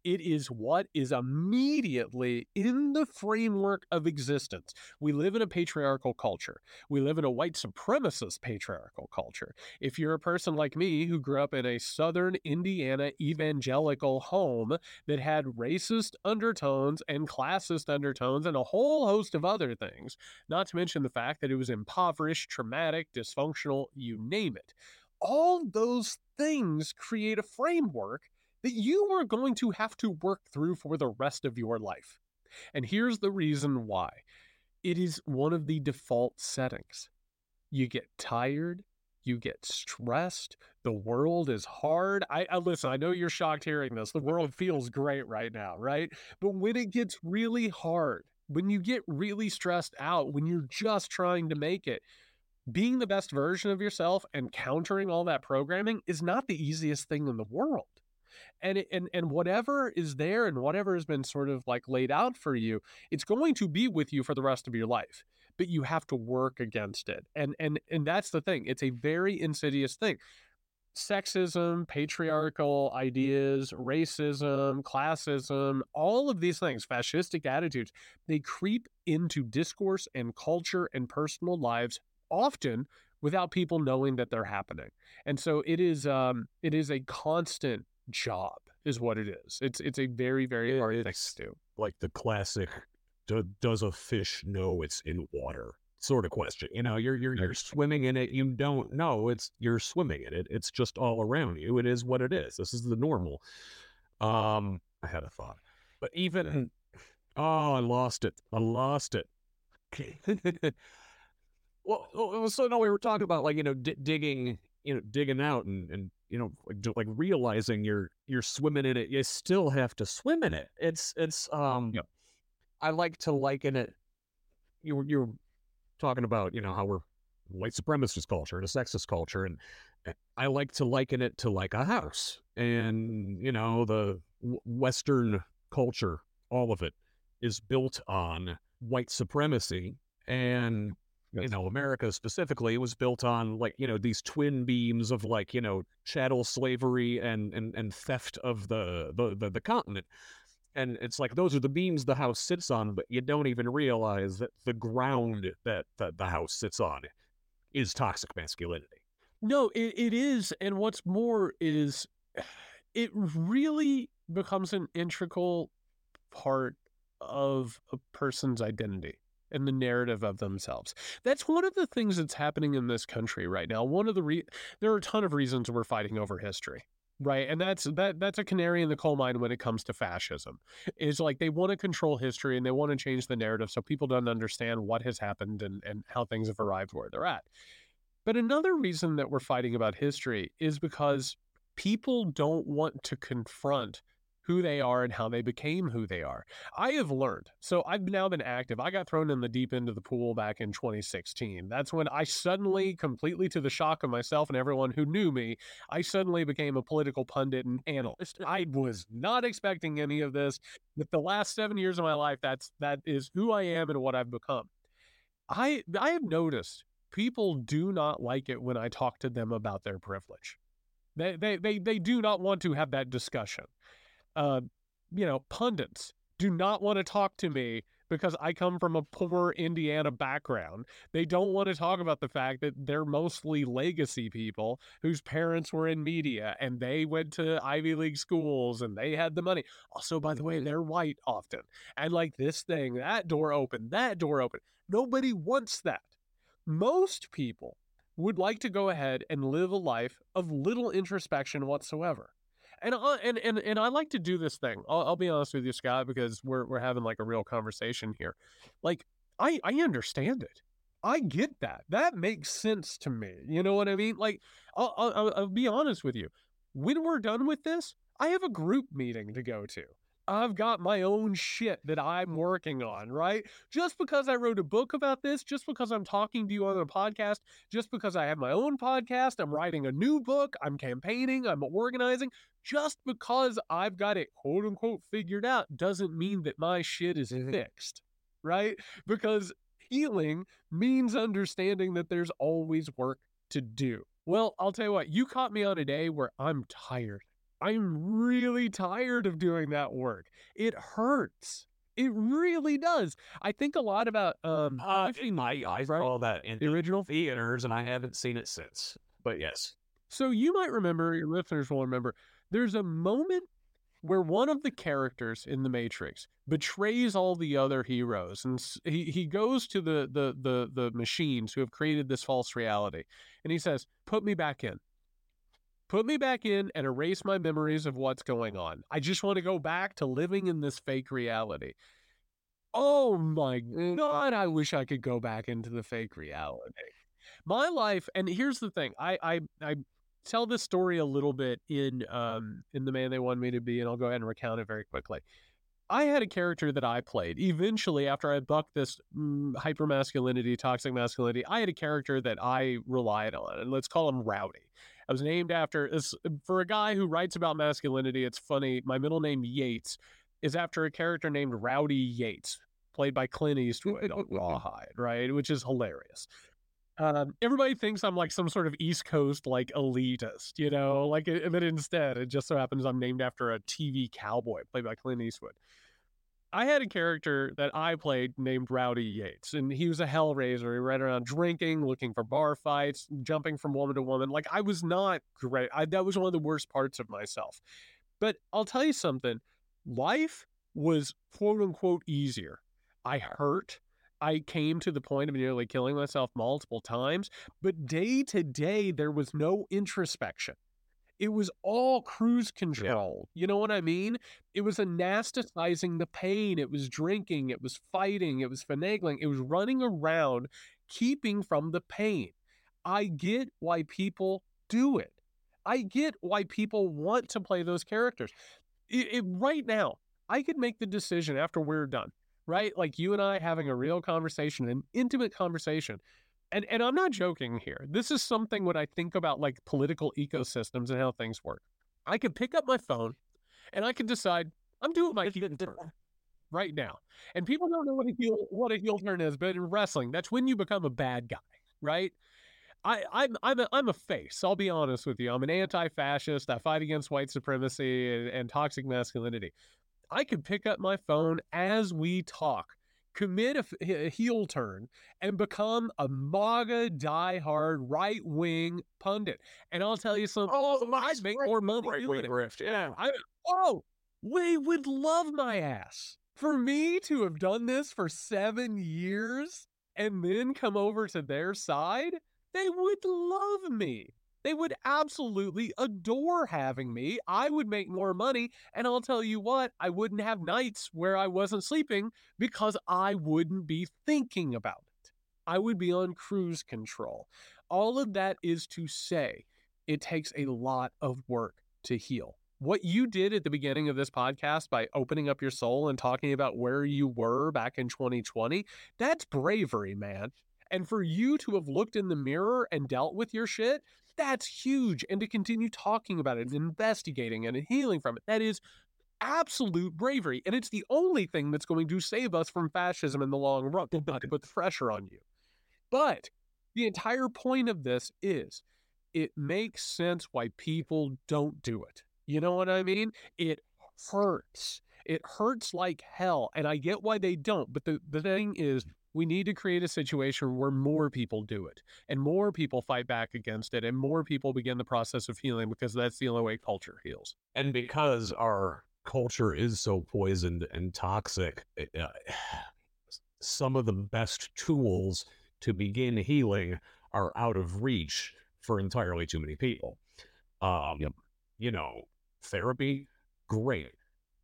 It is what is immediately in the framework of existence. We live in a patriarchal culture. We live in a white supremacist patriarchal culture. If you're a person like me who grew up in a southern Indiana evangelical home that had racist undertones and classist undertones and a whole host of other things, not to mention the fact that it was impoverished, traumatic, dysfunctional, you name it all those things create a framework that you are going to have to work through for the rest of your life. And here's the reason why it is one of the default settings. You get tired, you get stressed, the world is hard. I, I, listen, I know you're shocked hearing this. The world feels great right now, right? But when it gets really hard, when you get really stressed out, when you're just trying to make it, being the best version of yourself and countering all that programming is not the easiest thing in the world. And it, and and whatever is there and whatever has been sort of like laid out for you it's going to be with you for the rest of your life but you have to work against it. And and and that's the thing it's a very insidious thing. Sexism mm-hmm. patriarchal ideas racism classism all of these things fascistic attitudes they creep into discourse and culture and personal lives often without people knowing that they're happening and so it is um it is a constant job is what it is. It's it's a very very hard thing to do. Like the classic, do, does a fish know it's in water? Sort of question. You know, you're you're you're swimming in it. You don't know it's you're swimming in it. It's just all around you. It is what it is. This is the normal. Um, I had a thought, but even oh, I lost it. I lost it. well, so no, we were talking about like you know d- digging, you know, digging out and and you know like, like realizing you're you're swimming in it you still have to swim in it it's it's um yeah. i like to liken it you were you're talking about you know how we're white supremacist culture and a sexist culture and i like to liken it to like a house and you know the western culture all of it is built on white supremacy and you know, America specifically was built on like, you know, these twin beams of like, you know, chattel slavery and and, and theft of the, the, the, the continent. And it's like those are the beams the house sits on, but you don't even realize that the ground that, that the house sits on is toxic masculinity. No, it, it is. And what's more is it really becomes an integral part of a person's identity and the narrative of themselves. That's one of the things that's happening in this country right now. One of the re- there are a ton of reasons we're fighting over history. Right. And that's that that's a canary in the coal mine when it comes to fascism. Is like they want to control history and they want to change the narrative so people don't understand what has happened and, and how things have arrived where they're at. But another reason that we're fighting about history is because people don't want to confront who they are and how they became who they are. I have learned. So I've now been active. I got thrown in the deep end of the pool back in 2016. That's when I mm-hmm. suddenly, completely to the shock of myself and everyone who knew me, I suddenly became a political pundit and analyst. I was not expecting any of this. But the last seven years of my life, that's that is who I am and what I've become. I I have noticed people do not like it when I talk to them about their privilege. They they they, they do not want to have that discussion uh, you know, pundits do not want to talk to me because I come from a poor Indiana background. They don't want to talk about the fact that they're mostly legacy people whose parents were in media and they went to Ivy League schools and they had the money. Also, by the way, they're white often. And like this thing, that door open, that door open. Nobody wants that. Most people would like to go ahead and live a life of little introspection whatsoever and and and and I like to do this thing. I'll, I'll be honest with you, Scott, because we're we're having like a real conversation here. Like I I understand it. I get that. That makes sense to me. You know what I mean? Like I'll, I'll, I'll be honest with you. When we're done with this, I have a group meeting to go to. I've got my own shit that I'm working on, right? Just because I wrote a book about this, just because I'm talking to you on a podcast, just because I have my own podcast, I'm writing a new book, I'm campaigning, I'm organizing, just because I've got it quote unquote figured out doesn't mean that my shit is mm-hmm. fixed, right? Because healing means understanding that there's always work to do. Well, I'll tell you what, you caught me on a day where I'm tired. I'm really tired of doing that work. It hurts. It really does. I think a lot about um uh, my I saw that in the original theaters and I haven't seen it since. But yes. So you might remember, your listeners will remember, there's a moment where one of the characters in the Matrix betrays all the other heroes, and he, he goes to the, the the the machines who have created this false reality, and he says, "Put me back in." Put me back in and erase my memories of what's going on. I just want to go back to living in this fake reality. Oh my God, I wish I could go back into the fake reality. My life, and here's the thing I, I, I tell this story a little bit in um in the man they wanted me to be and i'll go ahead and recount it very quickly i had a character that i played eventually after i bucked this mm, hyper masculinity toxic masculinity i had a character that i relied on and let's call him rowdy i was named after this for a guy who writes about masculinity it's funny my middle name yates is after a character named rowdy yates played by clint eastwood on rawhide right which is hilarious um, everybody thinks I'm like some sort of East Coast like elitist, you know, like, but instead it just so happens I'm named after a TV cowboy played by Clint Eastwood. I had a character that I played named Rowdy Yates, and he was a hellraiser. He ran around drinking, looking for bar fights, jumping from woman to woman. Like I was not great. I, that was one of the worst parts of myself. But I'll tell you something. Life was quote unquote easier. I hurt. I came to the point of nearly killing myself multiple times, but day to day, there was no introspection. It was all cruise control. Yeah. You know what I mean? It was anesthetizing the pain. It was drinking. It was fighting. It was finagling. It was running around, keeping from the pain. I get why people do it. I get why people want to play those characters. It, it, right now, I could make the decision after we're done right? Like you and I having a real conversation, an intimate conversation. And and I'm not joking here. This is something when I think about like political ecosystems and how things work. I can pick up my phone and I can decide I'm doing my heel turn right now. And people don't know what a heel what a heel turn is, but in wrestling, that's when you become a bad guy, right? I, I'm I'm a, I'm a face. I'll be honest with you. I'm an anti-fascist. I fight against white supremacy and, and toxic masculinity. I could pick up my phone as we talk, commit a, a heel turn, and become a MAGA diehard right wing pundit. And I'll tell you something. Oh, my make more money. Right wing grift. Yeah. I, oh, they would love my ass. For me to have done this for seven years and then come over to their side, they would love me. They would absolutely adore having me. I would make more money. And I'll tell you what, I wouldn't have nights where I wasn't sleeping because I wouldn't be thinking about it. I would be on cruise control. All of that is to say, it takes a lot of work to heal. What you did at the beginning of this podcast by opening up your soul and talking about where you were back in 2020, that's bravery, man. And for you to have looked in the mirror and dealt with your shit, that's huge. And to continue talking about it and investigating and healing from it, that is absolute bravery. And it's the only thing that's going to save us from fascism in the long run, not to put the pressure on you. But the entire point of this is it makes sense why people don't do it. You know what I mean? It hurts. It hurts like hell. And I get why they don't. But the, the thing is, we need to create a situation where more people do it and more people fight back against it and more people begin the process of healing because that's the only way culture heals. And because our culture is so poisoned and toxic, uh, some of the best tools to begin healing are out of reach for entirely too many people. Um, yep. You know, therapy, great,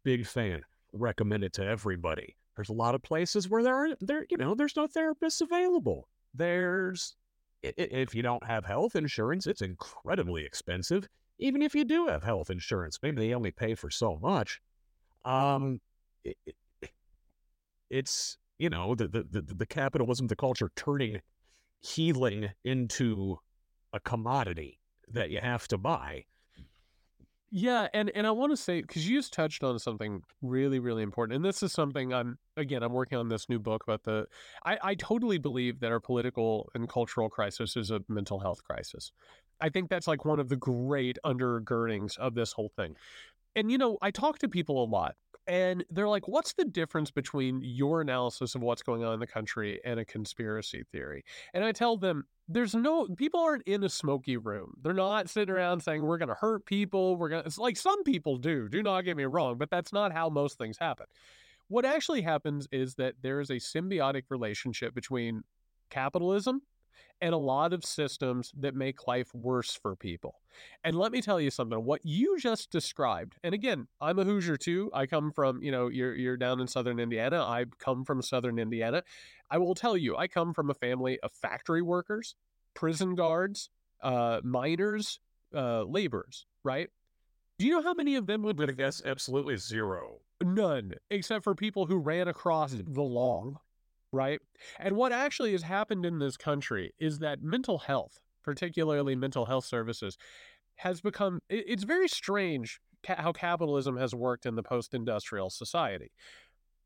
big fan, recommend it to everybody. There's a lot of places where there are there you know there's no therapists available. There's if you don't have health insurance, it's incredibly expensive. Even if you do have health insurance, maybe they only pay for so much. Um, it, it, it's you know the, the the the capitalism, the culture turning healing into a commodity that you have to buy yeah, and and I want to say because you just touched on something really really important, and this is something I'm again I'm working on this new book about the. I I totally believe that our political and cultural crisis is a mental health crisis. I think that's like one of the great undergirdings of this whole thing. And you know, I talk to people a lot and they're like, what's the difference between your analysis of what's going on in the country and a conspiracy theory? And I tell them, there's no, people aren't in a smoky room. They're not sitting mm. around saying, we're going to hurt people. We're going to, it's like some people do, do not get me wrong, but that's not how most things happen. What actually happens is that there is a symbiotic relationship between capitalism and a lot of systems that make life worse for people. And let me tell you something, what you just described, and again, I'm a Hoosier too. I come from, you know, you're you're down in southern Indiana. I come from southern Indiana. I will tell you, I come from a family of factory workers, prison guards, uh, miners, uh, laborers, right? Do you know how many of them would? I guess absolutely zero. None, except for people who ran across the law right? And what actually has happened in this country is that mental health, particularly mental health services, has become it's very strange how capitalism has worked in the post-industrial society.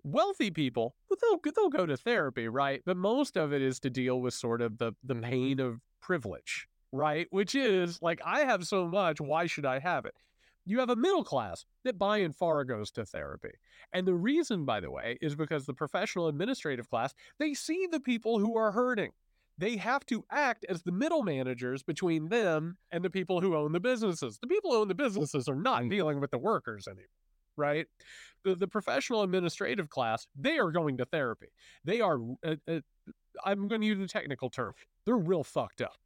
Wealthy people, they'll, they'll go to therapy, right? But most of it is to deal with sort of the, the mm-hmm. pain of privilege, right? Which is like, I have so much, why should I have it? You have a middle class that by and far goes to therapy. And the reason, by the way, is because the professional administrative class, they see the people who are hurting. They have to act as the middle managers between them and the people who own the businesses. The people who own the businesses are not dealing with the workers anymore, right? The, the professional administrative class, they are going to therapy. They are, uh, uh, I'm going to use the technical term, they're real fucked up.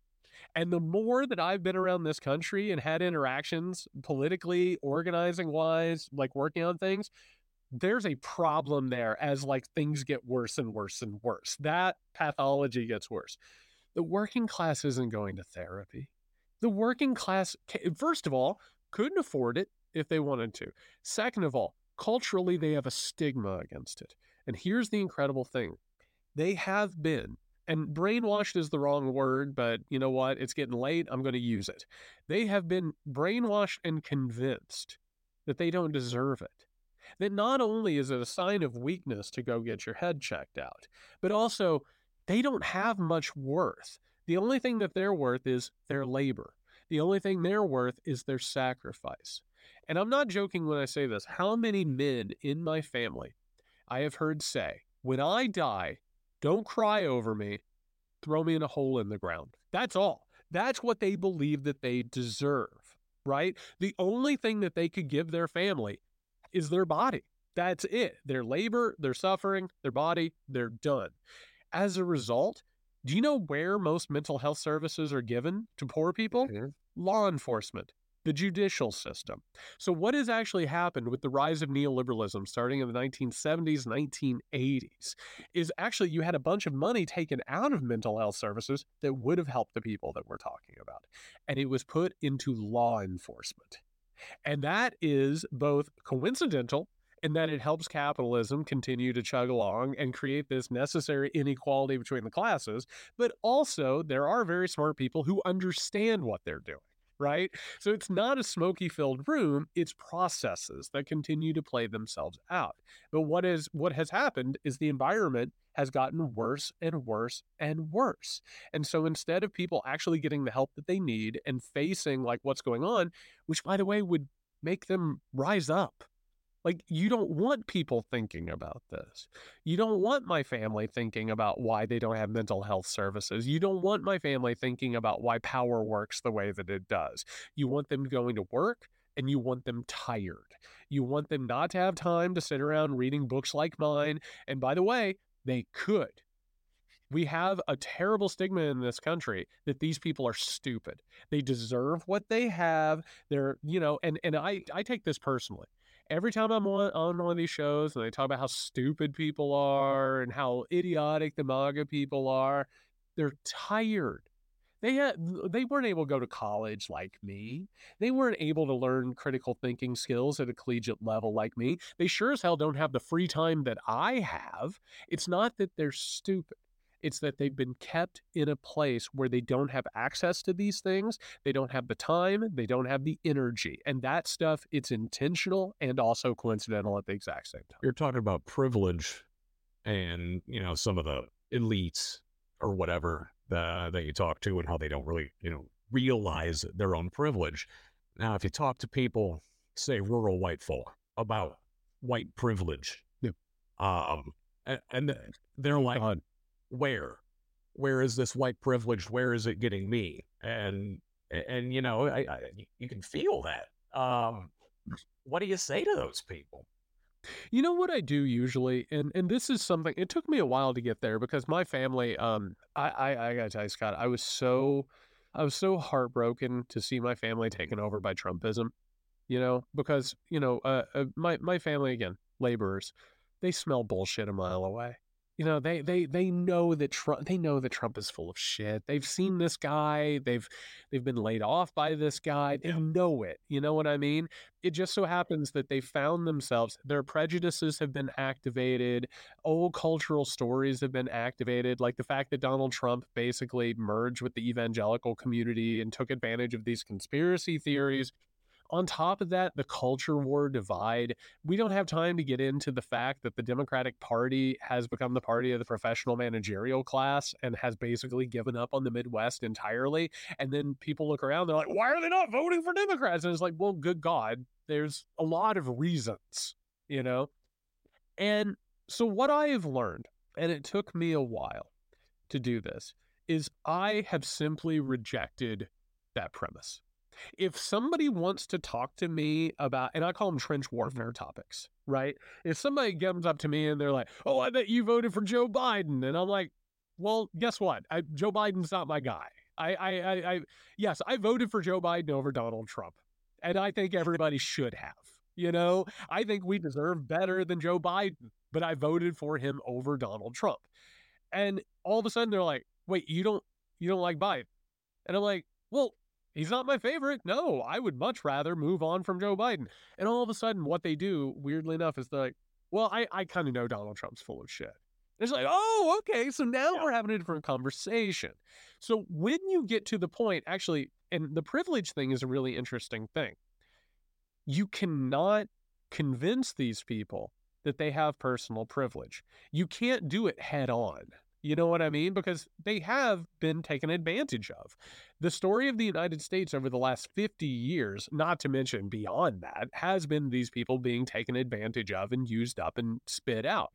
And the more that I've been around this country and had interactions politically, organizing wise, like working on things, there's a problem there as like things get worse and worse and worse. That pathology gets worse. The working class isn't going to therapy. The working class, first of all, couldn't afford it if they wanted to. Second of all, culturally, they have a stigma against it. And here's the incredible thing they have been and brainwashed is the wrong word, but you know what? It's getting late. I'm going to use it. They have been brainwashed and convinced that they don't deserve it. That not only is it a sign of weakness to go get your head checked out, but also they don't have much worth. The only thing that they're worth is their labor. The only thing they're worth is their sacrifice. And I'm not joking when I say this. How many men in my family I have heard say, when I die, don't cry over me. Throw me in a hole in the ground. That's all. That's what they believe that they deserve, right? The only thing that they could give their family is their body. That's it. Their labor, their suffering, their body, they're done. As a result, do you know where most mental health services are given to poor people? Mm-hmm. Law enforcement the judicial system. So, what has actually happened with the rise of neoliberalism starting in the 1970s, 1980s is actually you had a bunch of money taken out of mental health services that would have helped the people that we're talking about. And it was put into law enforcement. And that is both coincidental in that it helps capitalism continue to chug along and create this necessary inequality between the classes, but also there are very smart people who understand what they're doing right? So it's not a smoky filled room, it's processes that continue to play themselves out. But what is what has happened is the environment has gotten worse and worse and worse. And so instead of people actually getting the help that they need and facing like what's going on, which by the way would make them rise up like, you don't want people thinking about this. You don't want my family thinking about why they don't have mental health services. You don't want my family thinking about why power works the way that it does. You want them going to work and you want them tired. You want them not to have time to sit around reading books like mine. And by the way, they could. We have a terrible stigma in this country that these people are stupid. They deserve what they have. They're, you know, and and I I take this personally every time I'm on, on one of these shows and they talk about how stupid people mm-hmm. are and how idiotic the MAGA people are, they're tired. They had, they weren't able to go to college like me. They weren't able to learn critical thinking skills at a collegiate level like me. They sure as hell don't have the free time that I have. It's not that they're stupid. It's that they've been kept in a place where they don't have access to these things. They don't have the time. They don't have the energy. And that stuff, it's intentional and also coincidental at the exact same time. You're talking about privilege and, you know, some of the elites or whatever that, that you talk to and how they don't really, you know, realize their own privilege. Now, if you talk to people, say rural white folk, about white privilege, yeah. um, and, and they're like, God where where is this white privilege where is it getting me and and you know I, I, you can feel that um what do you say to those people you know what I do usually, and and this is something. It took me a while to get there because my family. Um, I I, I gotta tell you, Scott, I was so I was so heartbroken to see my family taken over by Trumpism. You know, because you know, uh, uh my my family again, laborers, they smell bullshit a mile away you know they they they know that Trump they know that Trump is full of shit. They've seen this guy. They've they've been laid off by this guy. They yeah. know it. You know what I mean? It just so happens that they found themselves their prejudices have been activated, old cultural stories have been activated, like the fact that Donald Trump basically merged with the evangelical community and took advantage of these conspiracy mm-hmm. theories on top of that, the culture war divide. We don't have time to get into the fact that the Democratic Party has become the party of the professional managerial class and has basically given up on the Midwest entirely. And then people look around, they're like, why are they not voting for Democrats? And it's like, well, good God, there's a lot of reasons, you know? And so, what I have learned, and it took me a while to do this, is I have simply rejected that premise if somebody wants to talk to me about, and I call them trench warfare topics, right? If somebody comes up to me and they're like, "Oh, I bet you voted for Joe Biden," and I'm like, "Well, guess what? I, Joe Biden's not my guy. I, I, I, I, yes, I voted for Joe Biden over Donald Trump, and I think everybody should have. You know, I think we deserve better than Joe Biden, but I voted for him over Donald Trump. And all of a sudden, they're like, "Wait, you don't, you don't like Biden?" And I'm like, "Well, he's not my favorite. No, I would much rather move on from Joe Biden. And all of a sudden, what they do, weirdly enough, is they're like, well, I, I kind of know Donald Trump's full of shit. it's like, oh, okay. So now yeah. we're having a different conversation. So when you get to the point, actually, and the privilege thing is a really interesting thing. You cannot convince these people that they have personal privilege. You can't do it head on. You know what I mean? Because they have been taken advantage of. The story of the United States over the last 50 years, not to mention beyond that, has been these people being taken advantage of and used up and spit out.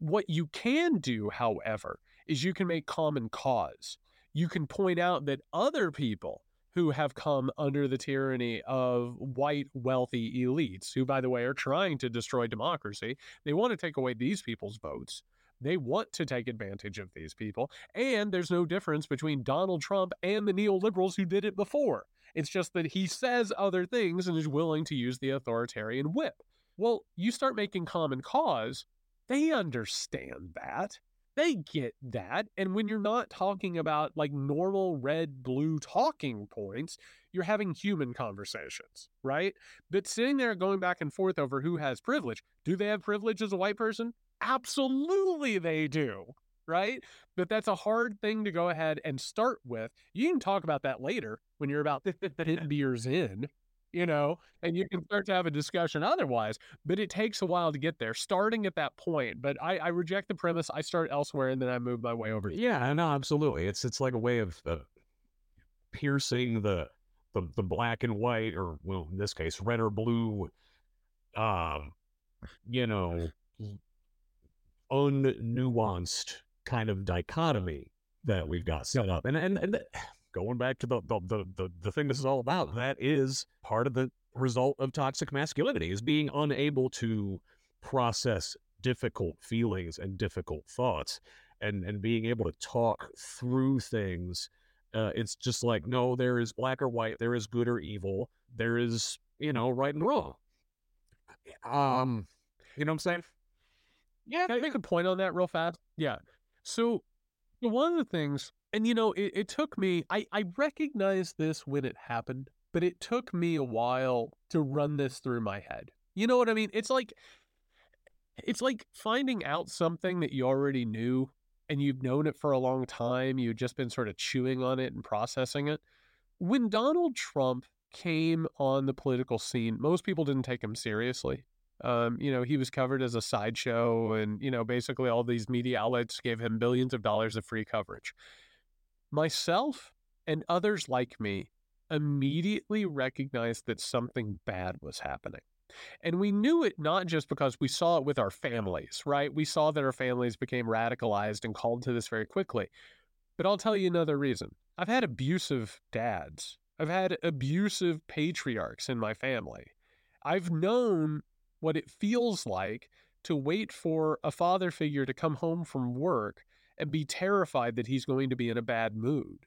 What you can do, however, is you can make common cause. You can point out that other people who have come under the tyranny of white wealthy elites, who, by the way, are trying to destroy democracy. They want to take away these people's votes. They want to take advantage of these people. And there's no difference between Donald Trump and the neoliberals who did it before. It's just that he says other things and is willing to use the authoritarian whip. Well, you start making common cause, they understand that. They get that. And when you're not talking about like normal red blue talking points, you're having human conversations, right? But sitting there going back and forth over who has privilege, do they have privilege as a white person? Absolutely, they do, right? But that's a hard thing to go ahead and start with. You can talk about that later when you're about 10 beers in, you know, and you can start to have a discussion otherwise, but it takes a while to get there, starting at that point. But I, I reject the premise. I start elsewhere and then I move my way over. Yeah, no, absolutely. It's it's like a way of uh, piercing the, the the black and white, or well, in this case, red or blue, um, you know, unnuanced kind of dichotomy that we've got set up. And and and going back to the, the the the thing this is all about, that is part of the result of toxic masculinity is being unable to process difficult feelings and difficult thoughts and and being able to talk through things uh, it's just like no there is black or white there is good or evil there is you know right and wrong um you know what i'm saying yeah can i make a point on that real fast yeah so one of the things and you know, it, it took me, I, I recognized this when it happened, but it took me a while to run this through my head. You know what I mean? It's like, it's like finding out something that you already knew and you've known it for a long time. You've just been sort of chewing on it and processing it. When Donald Trump came on the political scene, most people didn't take him seriously. Um, you know, he was covered as a sideshow, and, you know, basically all these media outlets gave him billions of dollars of free coverage. Myself and others like me immediately recognized that something bad was happening. And we knew it not just because we saw it with our families, right? We saw that our families became radicalized and called to this very quickly. But I'll tell you another reason. I've had abusive dads, I've had abusive patriarchs in my family. I've known what it feels like to wait for a father figure to come home from work and be terrified that he's going to be in a bad mood.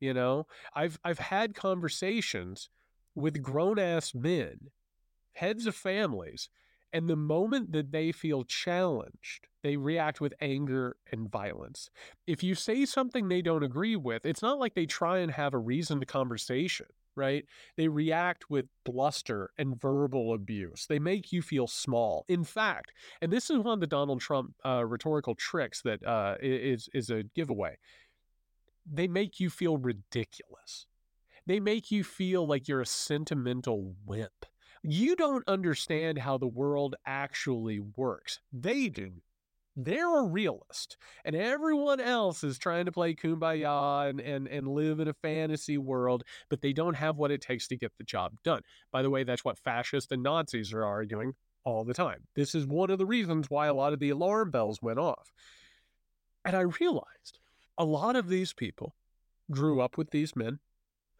You know, I've I've had conversations with grown ass men, heads of families, and the moment that they feel challenged, they react with anger and violence. If you say something they don't agree with, it's not like they try and have a reasoned conversation right? They react with bluster and verbal abuse. They make you feel small. In fact, and this is one of the Donald Trump uh, rhetorical tricks that uh, is is a giveaway. They make you feel ridiculous. They make you feel like you're a sentimental wimp. You don't understand how the world actually works. They do. They're a realist, and everyone else is trying to play mm-hmm. kumbaya and, and, and live in a fantasy world, but they don't have what it takes to get the job done. By the way, that's what fascists and Nazis are arguing all the time. This is one of the reasons why a lot of the alarm bells went off. And I realized a lot of these people grew up with these men.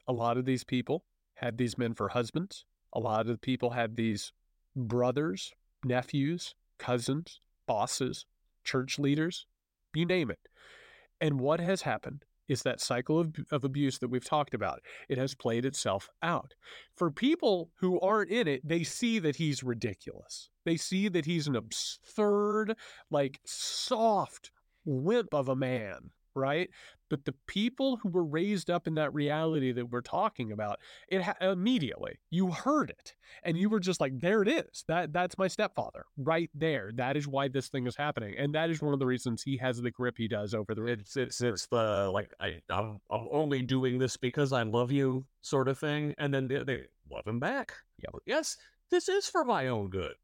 A lot of these people had these men for husbands. A lot of the people had these brothers, nephews, cousins, bosses, church leaders, you name it. And what has happened is that cycle of, of abuse that we've talked about. It has played itself out. For people who aren't in it, they see that he's ridiculous. They see that he's an absurd, like soft wimp of a man, right? But the people who were raised up in that reality that we're talking about, it ha- immediately you heard it, and you were just like, "There it is. That that's my stepfather right there. That is why this thing is happening, and that is one of the reasons he has the grip he does over the." It's it's it's the like I I'm, I'm only doing this because I love you sort of thing, and then they, they love him back. Yeah, yes, this is for my own good.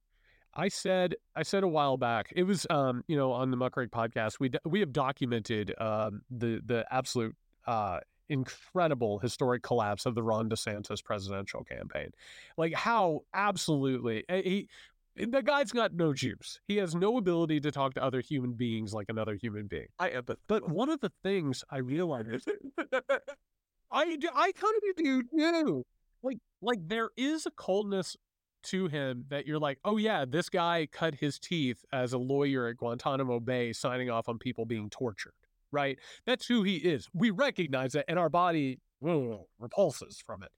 I said I said a while back. It was um, you know on the Muckrake podcast. We we have documented um, the the absolute uh, incredible historic collapse of the Ron DeSantis presidential campaign. Like how absolutely eh, he the guy's got no juice. He has no ability to talk to other human beings like another human being. I but but one of the things I realized I do, I kind of do too. Like like there is a coldness to him that you're like, oh yeah, this guy cut his teeth as a lawyer at Guantanamo Bay, signing off on people being tortured. Right? That's who he is. We recognize it, and our body ugh, repulses from it.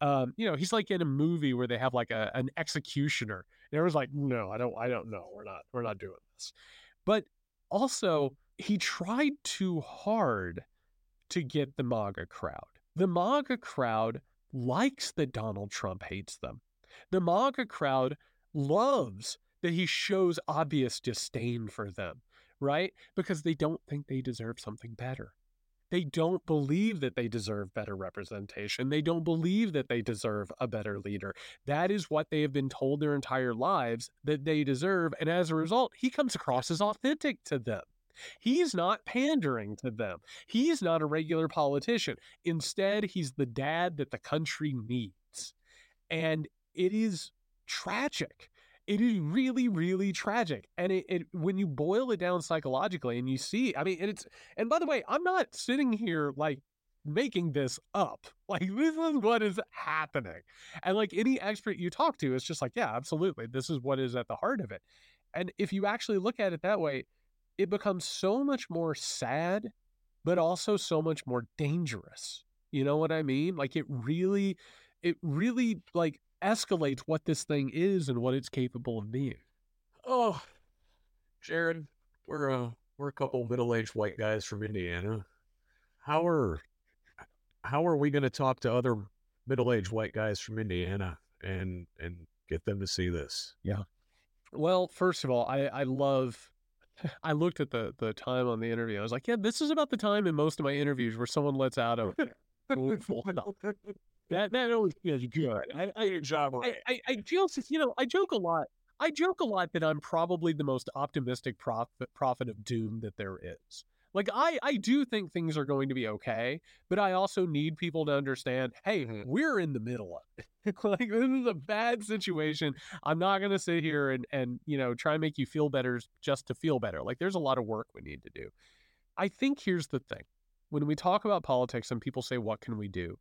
Um, you know, he's like in a movie where they have like a, an executioner, and everyone's like, no, I don't, I don't know, we're not, we're not doing this. But also, he tried too hard to get the MAGA crowd. The MAGA crowd likes that Donald Trump hates them. The MAGA crowd loves that he shows obvious disdain for them, right? Because they don't think they deserve something better. They don't believe that they deserve better representation. They don't believe that they deserve a better leader. That is what they have been told their entire lives that they deserve. And as a result, he comes across as authentic to them. He's not pandering to them. He's not a regular politician. Instead, he's the dad that the country needs. And it is tragic. It is really, really tragic. And it, it when you boil it down psychologically and you see, I mean, it's and by the way, I'm not sitting here like making this up. Like this is what is happening. And like any expert you talk to, it's just like, yeah, absolutely. This is what is at the heart of it. And if you actually look at it that way, it becomes so much more sad, but also so much more dangerous. You know what I mean? Like it really, it really like escalates what this thing is and what it's capable of being. Oh, Jared, we're uh, we're a couple middle-aged white guys from Indiana. How are how are we going to talk to other middle-aged white guys from Indiana and and get them to see this? Yeah. Well, first of all, I I love I looked at the the time on the interview. I was like, yeah, this is about the time in most of my interviews where someone lets out a that that always feels good. I I, I, I, I just you know I joke a lot. I joke a lot that I'm probably the most optimistic prophet prophet of doom that there is. Like I I do think things are going to be okay, but I also need people to understand, hey, mm-hmm. we're in the middle of it. like this is a bad situation. I'm not going to sit here and and you know try and make you feel better just to feel better. Like there's a lot of work we need to do. I think here's the thing. When we talk about politics and people say what can we do?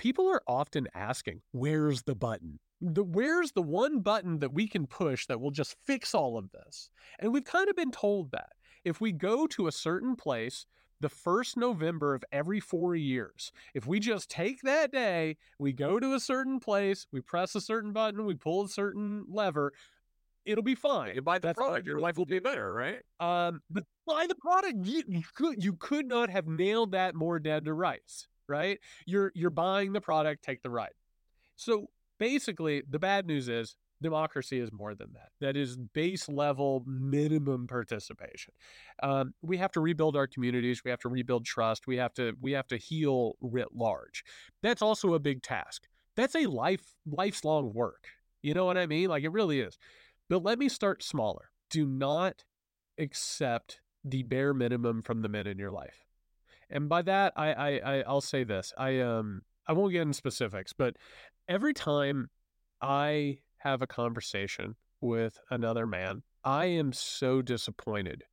People are often asking, where's the button? The, where's the one button that we can push that will just fix all of this? And we've kind of been told that if we go to a certain place the first November of every four years, if we just take that day, we go to a certain place, we press a certain button, we pull a certain lever, it'll be fine. You buy the That's product, your life will be better, right? Um, but buy the product. You, you, could you could not have nailed that more dead to rights, right? You're you're buying the product, take the ride. So basically, the bad news is democracy is more than that. That is base level minimum participation. Um, we have to rebuild our communities. We have to rebuild trust. We have to we have to heal writ large. That's also a big task. That's a life life's long work. You know what I mean? Like it really is. But let me start smaller. Do not accept the bare minimum from the men in your life. And by that, I, I, I I'll say this. I um I won't get into specifics, but every time I have a conversation with another man, I am so disappointed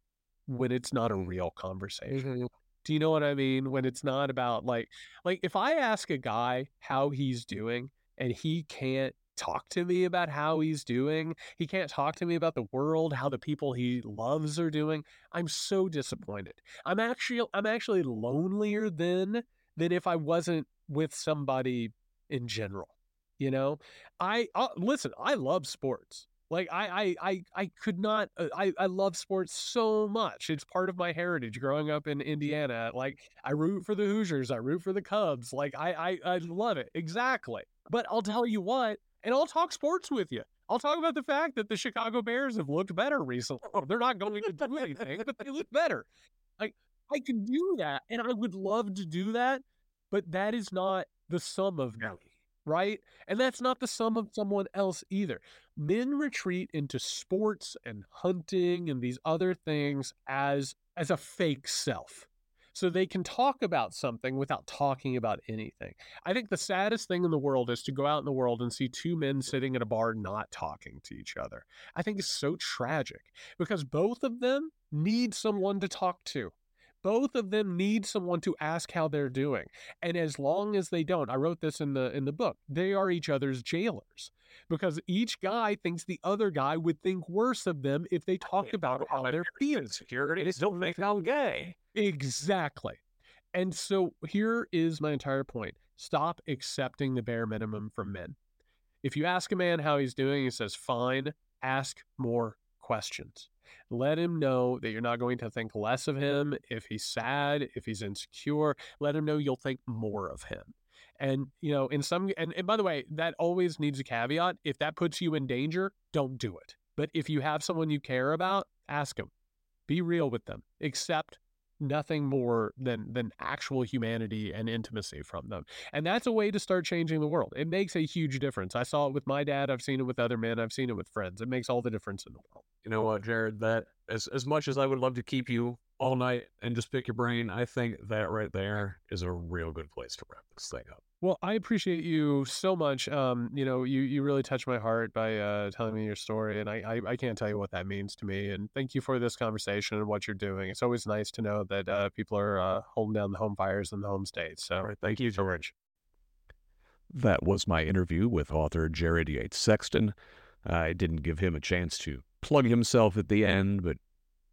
when it's not a real conversation. Mm-hmm. Do you know what I mean? When it's not about like like if I ask a guy how he's doing and he can't talk to me about how he's doing, he can't talk to me about the world, how the people he loves are doing, I'm so disappointed. I'm actually I'm actually lonelier than than if I wasn't with somebody in general. You know, I uh, listen. I love sports. Like I, I, I, I could not. Uh, I, I love sports so much. It's part of my heritage. Growing up in Indiana, like I root for the Hoosiers. I root for the Cubs. Like I, I, I love it exactly. But I'll tell you what, and I'll talk sports with you. I'll talk about the fact that the Chicago Bears have looked better recently. They're not going to do anything, but they look better. Like I can do that, and I would love to do that, but that is not the sum of me right? And that's not the sum of someone else either. Men retreat into sports and hunting and these other things as as a fake self. So they can talk about something without talking about anything. I think the saddest thing in the world is to go out in the world and see two men sitting at a bar not talking to each other. I think it's so tragic because both of them need someone to talk to both of them need someone to ask how they're doing. And as long as they don't, I wrote this in the in the book, they are each other's jailers. Because each guy thinks the other guy would think worse of them if they talked about how they're feeling. Security don't make them gay. Exactly. And so here is my entire point. Stop accepting the bare minimum from men. If you ask a man how he's doing, he says, fine, ask more questions. Let him know that you're not going to think less of him if he's sad, if he's insecure. Let him know you'll think more of him. And, you know, in some, and, and by the way, that always needs a caveat. If that puts you in danger, don't do it. But if you have someone you care about, ask them. Be real with them. Accept nothing more than than actual humanity and intimacy from them. And that's a way to start changing the world. It makes a huge difference. I saw it with my dad, I've seen it with other men, I've seen it with friends. It makes all the difference in the world. You know what, Jared, that as as much as I would love to keep you all night and just pick your brain, I think that right there is a real good place to wrap this thing up. Well, I appreciate you so much. Um, you know, you you really touched my heart by uh, telling me your story, and I, I, I can't tell you what that means to me. And thank you for this conversation and what you're doing. It's always nice to know that uh, people are uh, holding down the home fires in the home states. So, right, thank you, George. That was my interview with author Jared Yates Sexton. I didn't give him a chance to plug himself at the end, but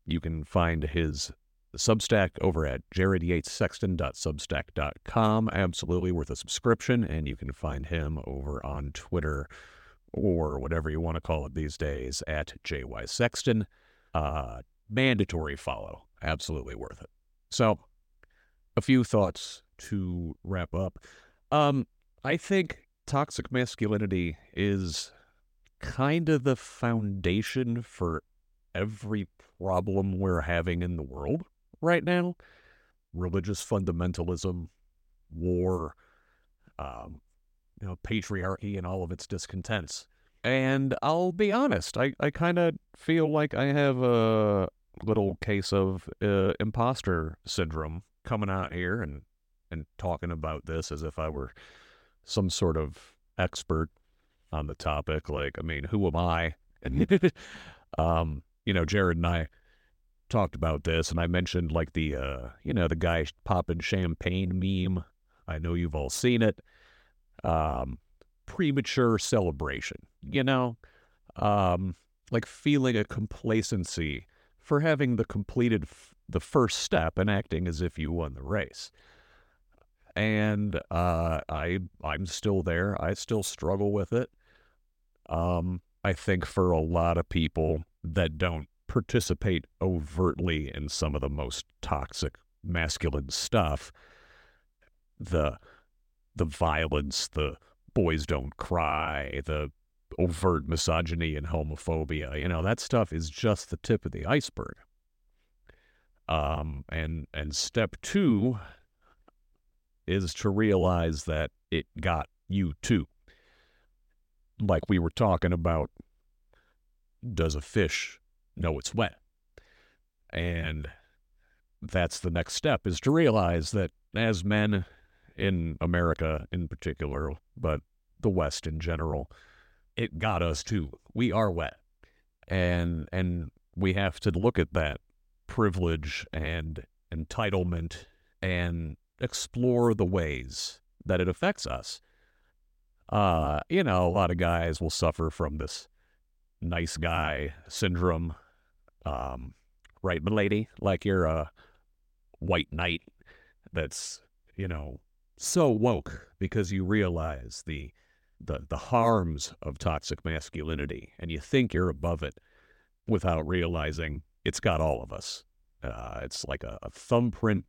you can find his Substack over at jaredyatessexton.substack.com. Absolutely worth a subscription, and you can find him over on Twitter or whatever you want to call it these days at JY Sexton. Uh, mandatory follow. Absolutely worth it. So, a few thoughts to wrap up. Um, I think toxic masculinity is kind of the foundation for every problem we're having in the world right now religious fundamentalism, war, um, you know, patriarchy, and all of its discontents. And I'll be honest, I, I kind of feel like I have a little case of uh, imposter syndrome coming out here and, and talking about this as if I were some sort of expert on the topic. Like, I mean, who am I? um, you know, Jared and I talked about this, and I mentioned like the uh, you know the guy popping champagne meme. I know you've all seen it. Um, premature celebration, you know, um, like feeling a complacency for having the completed f- the first step and acting as if you won the race. And uh, I I'm still there. I still struggle with it. Um, I think for a lot of people that don't participate overtly in some of the most toxic masculine stuff. The the violence the boys don't cry the overt misogyny and homophobia you know that stuff is just the tip of the iceberg. Um and and step 2 is to realize that it got you too. Like we were talking about does a fish know it's wet. And that's the next step is to realize that as men in America in particular, but the West in general, it got us too. We are wet. And and we have to look at that privilege and entitlement and explore the ways that it affects us. Uh, you know, a lot of guys will suffer from this nice guy syndrome um, right, milady? Like you're a white knight that's, you know, so woke because you realize the the the harms of toxic masculinity and you think you're above it without realizing it's got all of us. Uh, it's like a, a thumbprint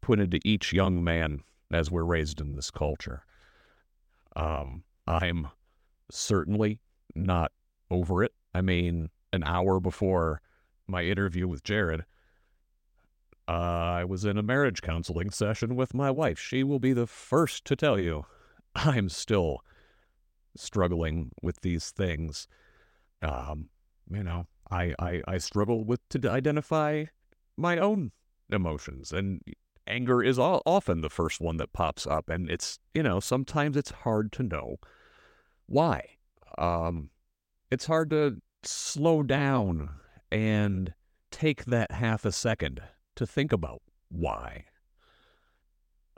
put into each young man as we're raised in this culture. Um, I'm certainly not over it. I mean, an hour before my interview with Jared, uh, I was in a marriage counseling session with my wife. She will be the first to tell you I'm still struggling with these things. Um, you know, I, I, I struggle with to identify my own emotions, and anger is all, often the first one that pops up. And it's, you know, sometimes it's hard to know why. Um, it's hard to slow down and take that half a second to think about why.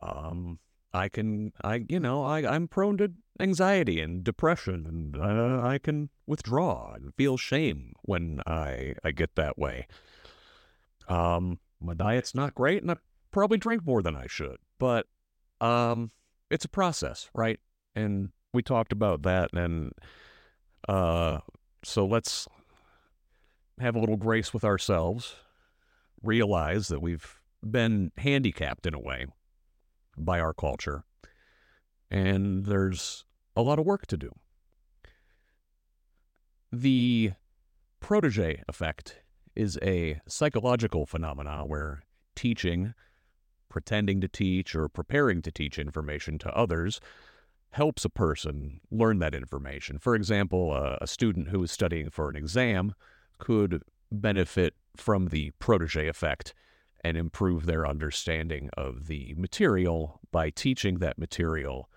Um, I can, I, you know, I, I'm prone to anxiety and depression, and uh, I can withdraw and feel shame when I, I get that way. Um, my diet's not great, and I probably drink more than I should, but, um, it's a process, right? And we talked about that, and, uh, so let's have a little grace with ourselves, realize that we've been handicapped in a way by our culture. And there's a lot of work to do. The protege effect is a psychological phenomenon where teaching, pretending to teach, or preparing to teach information to others helps a person learn that information. For example, a, a student who is studying for an exam could benefit from the protege effect and improve their understanding of the material by teaching that material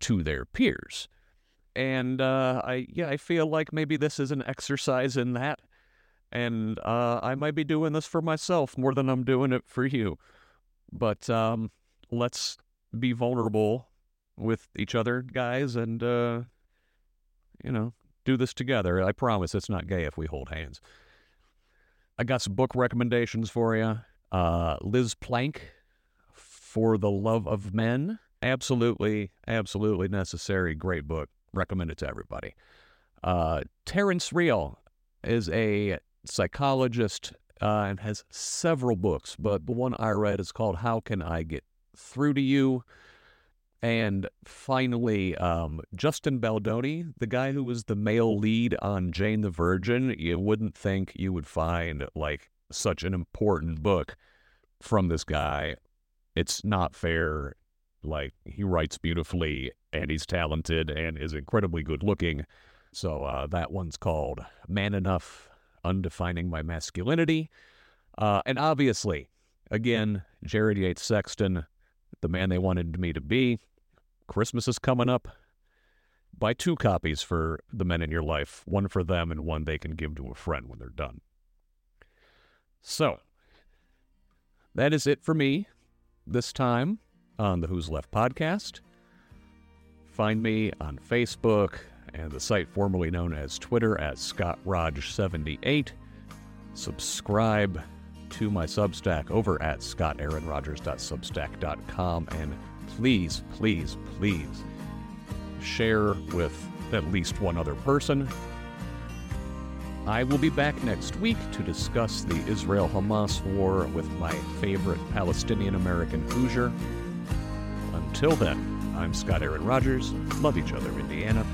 to their peers. And uh, I, yeah, I feel like maybe this is an exercise in that, and uh, I might be doing this for myself more than I'm doing it for you. But um, let's be vulnerable with each other, guys, and uh, you know, do this together. I promise it's not gay if we hold hands. I got some book recommendations for you. Uh, Liz Plank, For the Love of Men. Absolutely, absolutely necessary. Great book. Recommend it to everybody. Uh, Terrence Real is a psychologist uh, and has several books, but the one I read is called How Can I Get Through to You? And finally, um, Justin Baldoni, the guy who was the male lead on Jane the Virgin, you wouldn't think you would find like such an important book from this guy. It's not fair. Like, he writes beautifully and he's talented and is incredibly good looking. So, uh, that one's called Man Enough Undefining My Masculinity. Uh, and obviously, again, Jared Yates Sexton, the man they wanted me to be. Christmas is coming up. Buy two copies for the men in your life, one for them and one they can give to a friend when they're done. So, that is it for me this time on the Who's Left podcast. Find me on Facebook and the site formerly known as Twitter at ScottRodge78. Subscribe to my Substack over at scottaaronrogers.substack.com and please, please, please share with at least one other person I will be back next week to discuss the Israel Hamas war with my favorite Palestinian American Hoosier. Until then, I'm Scott Aaron Rogers. Love each other, Indiana.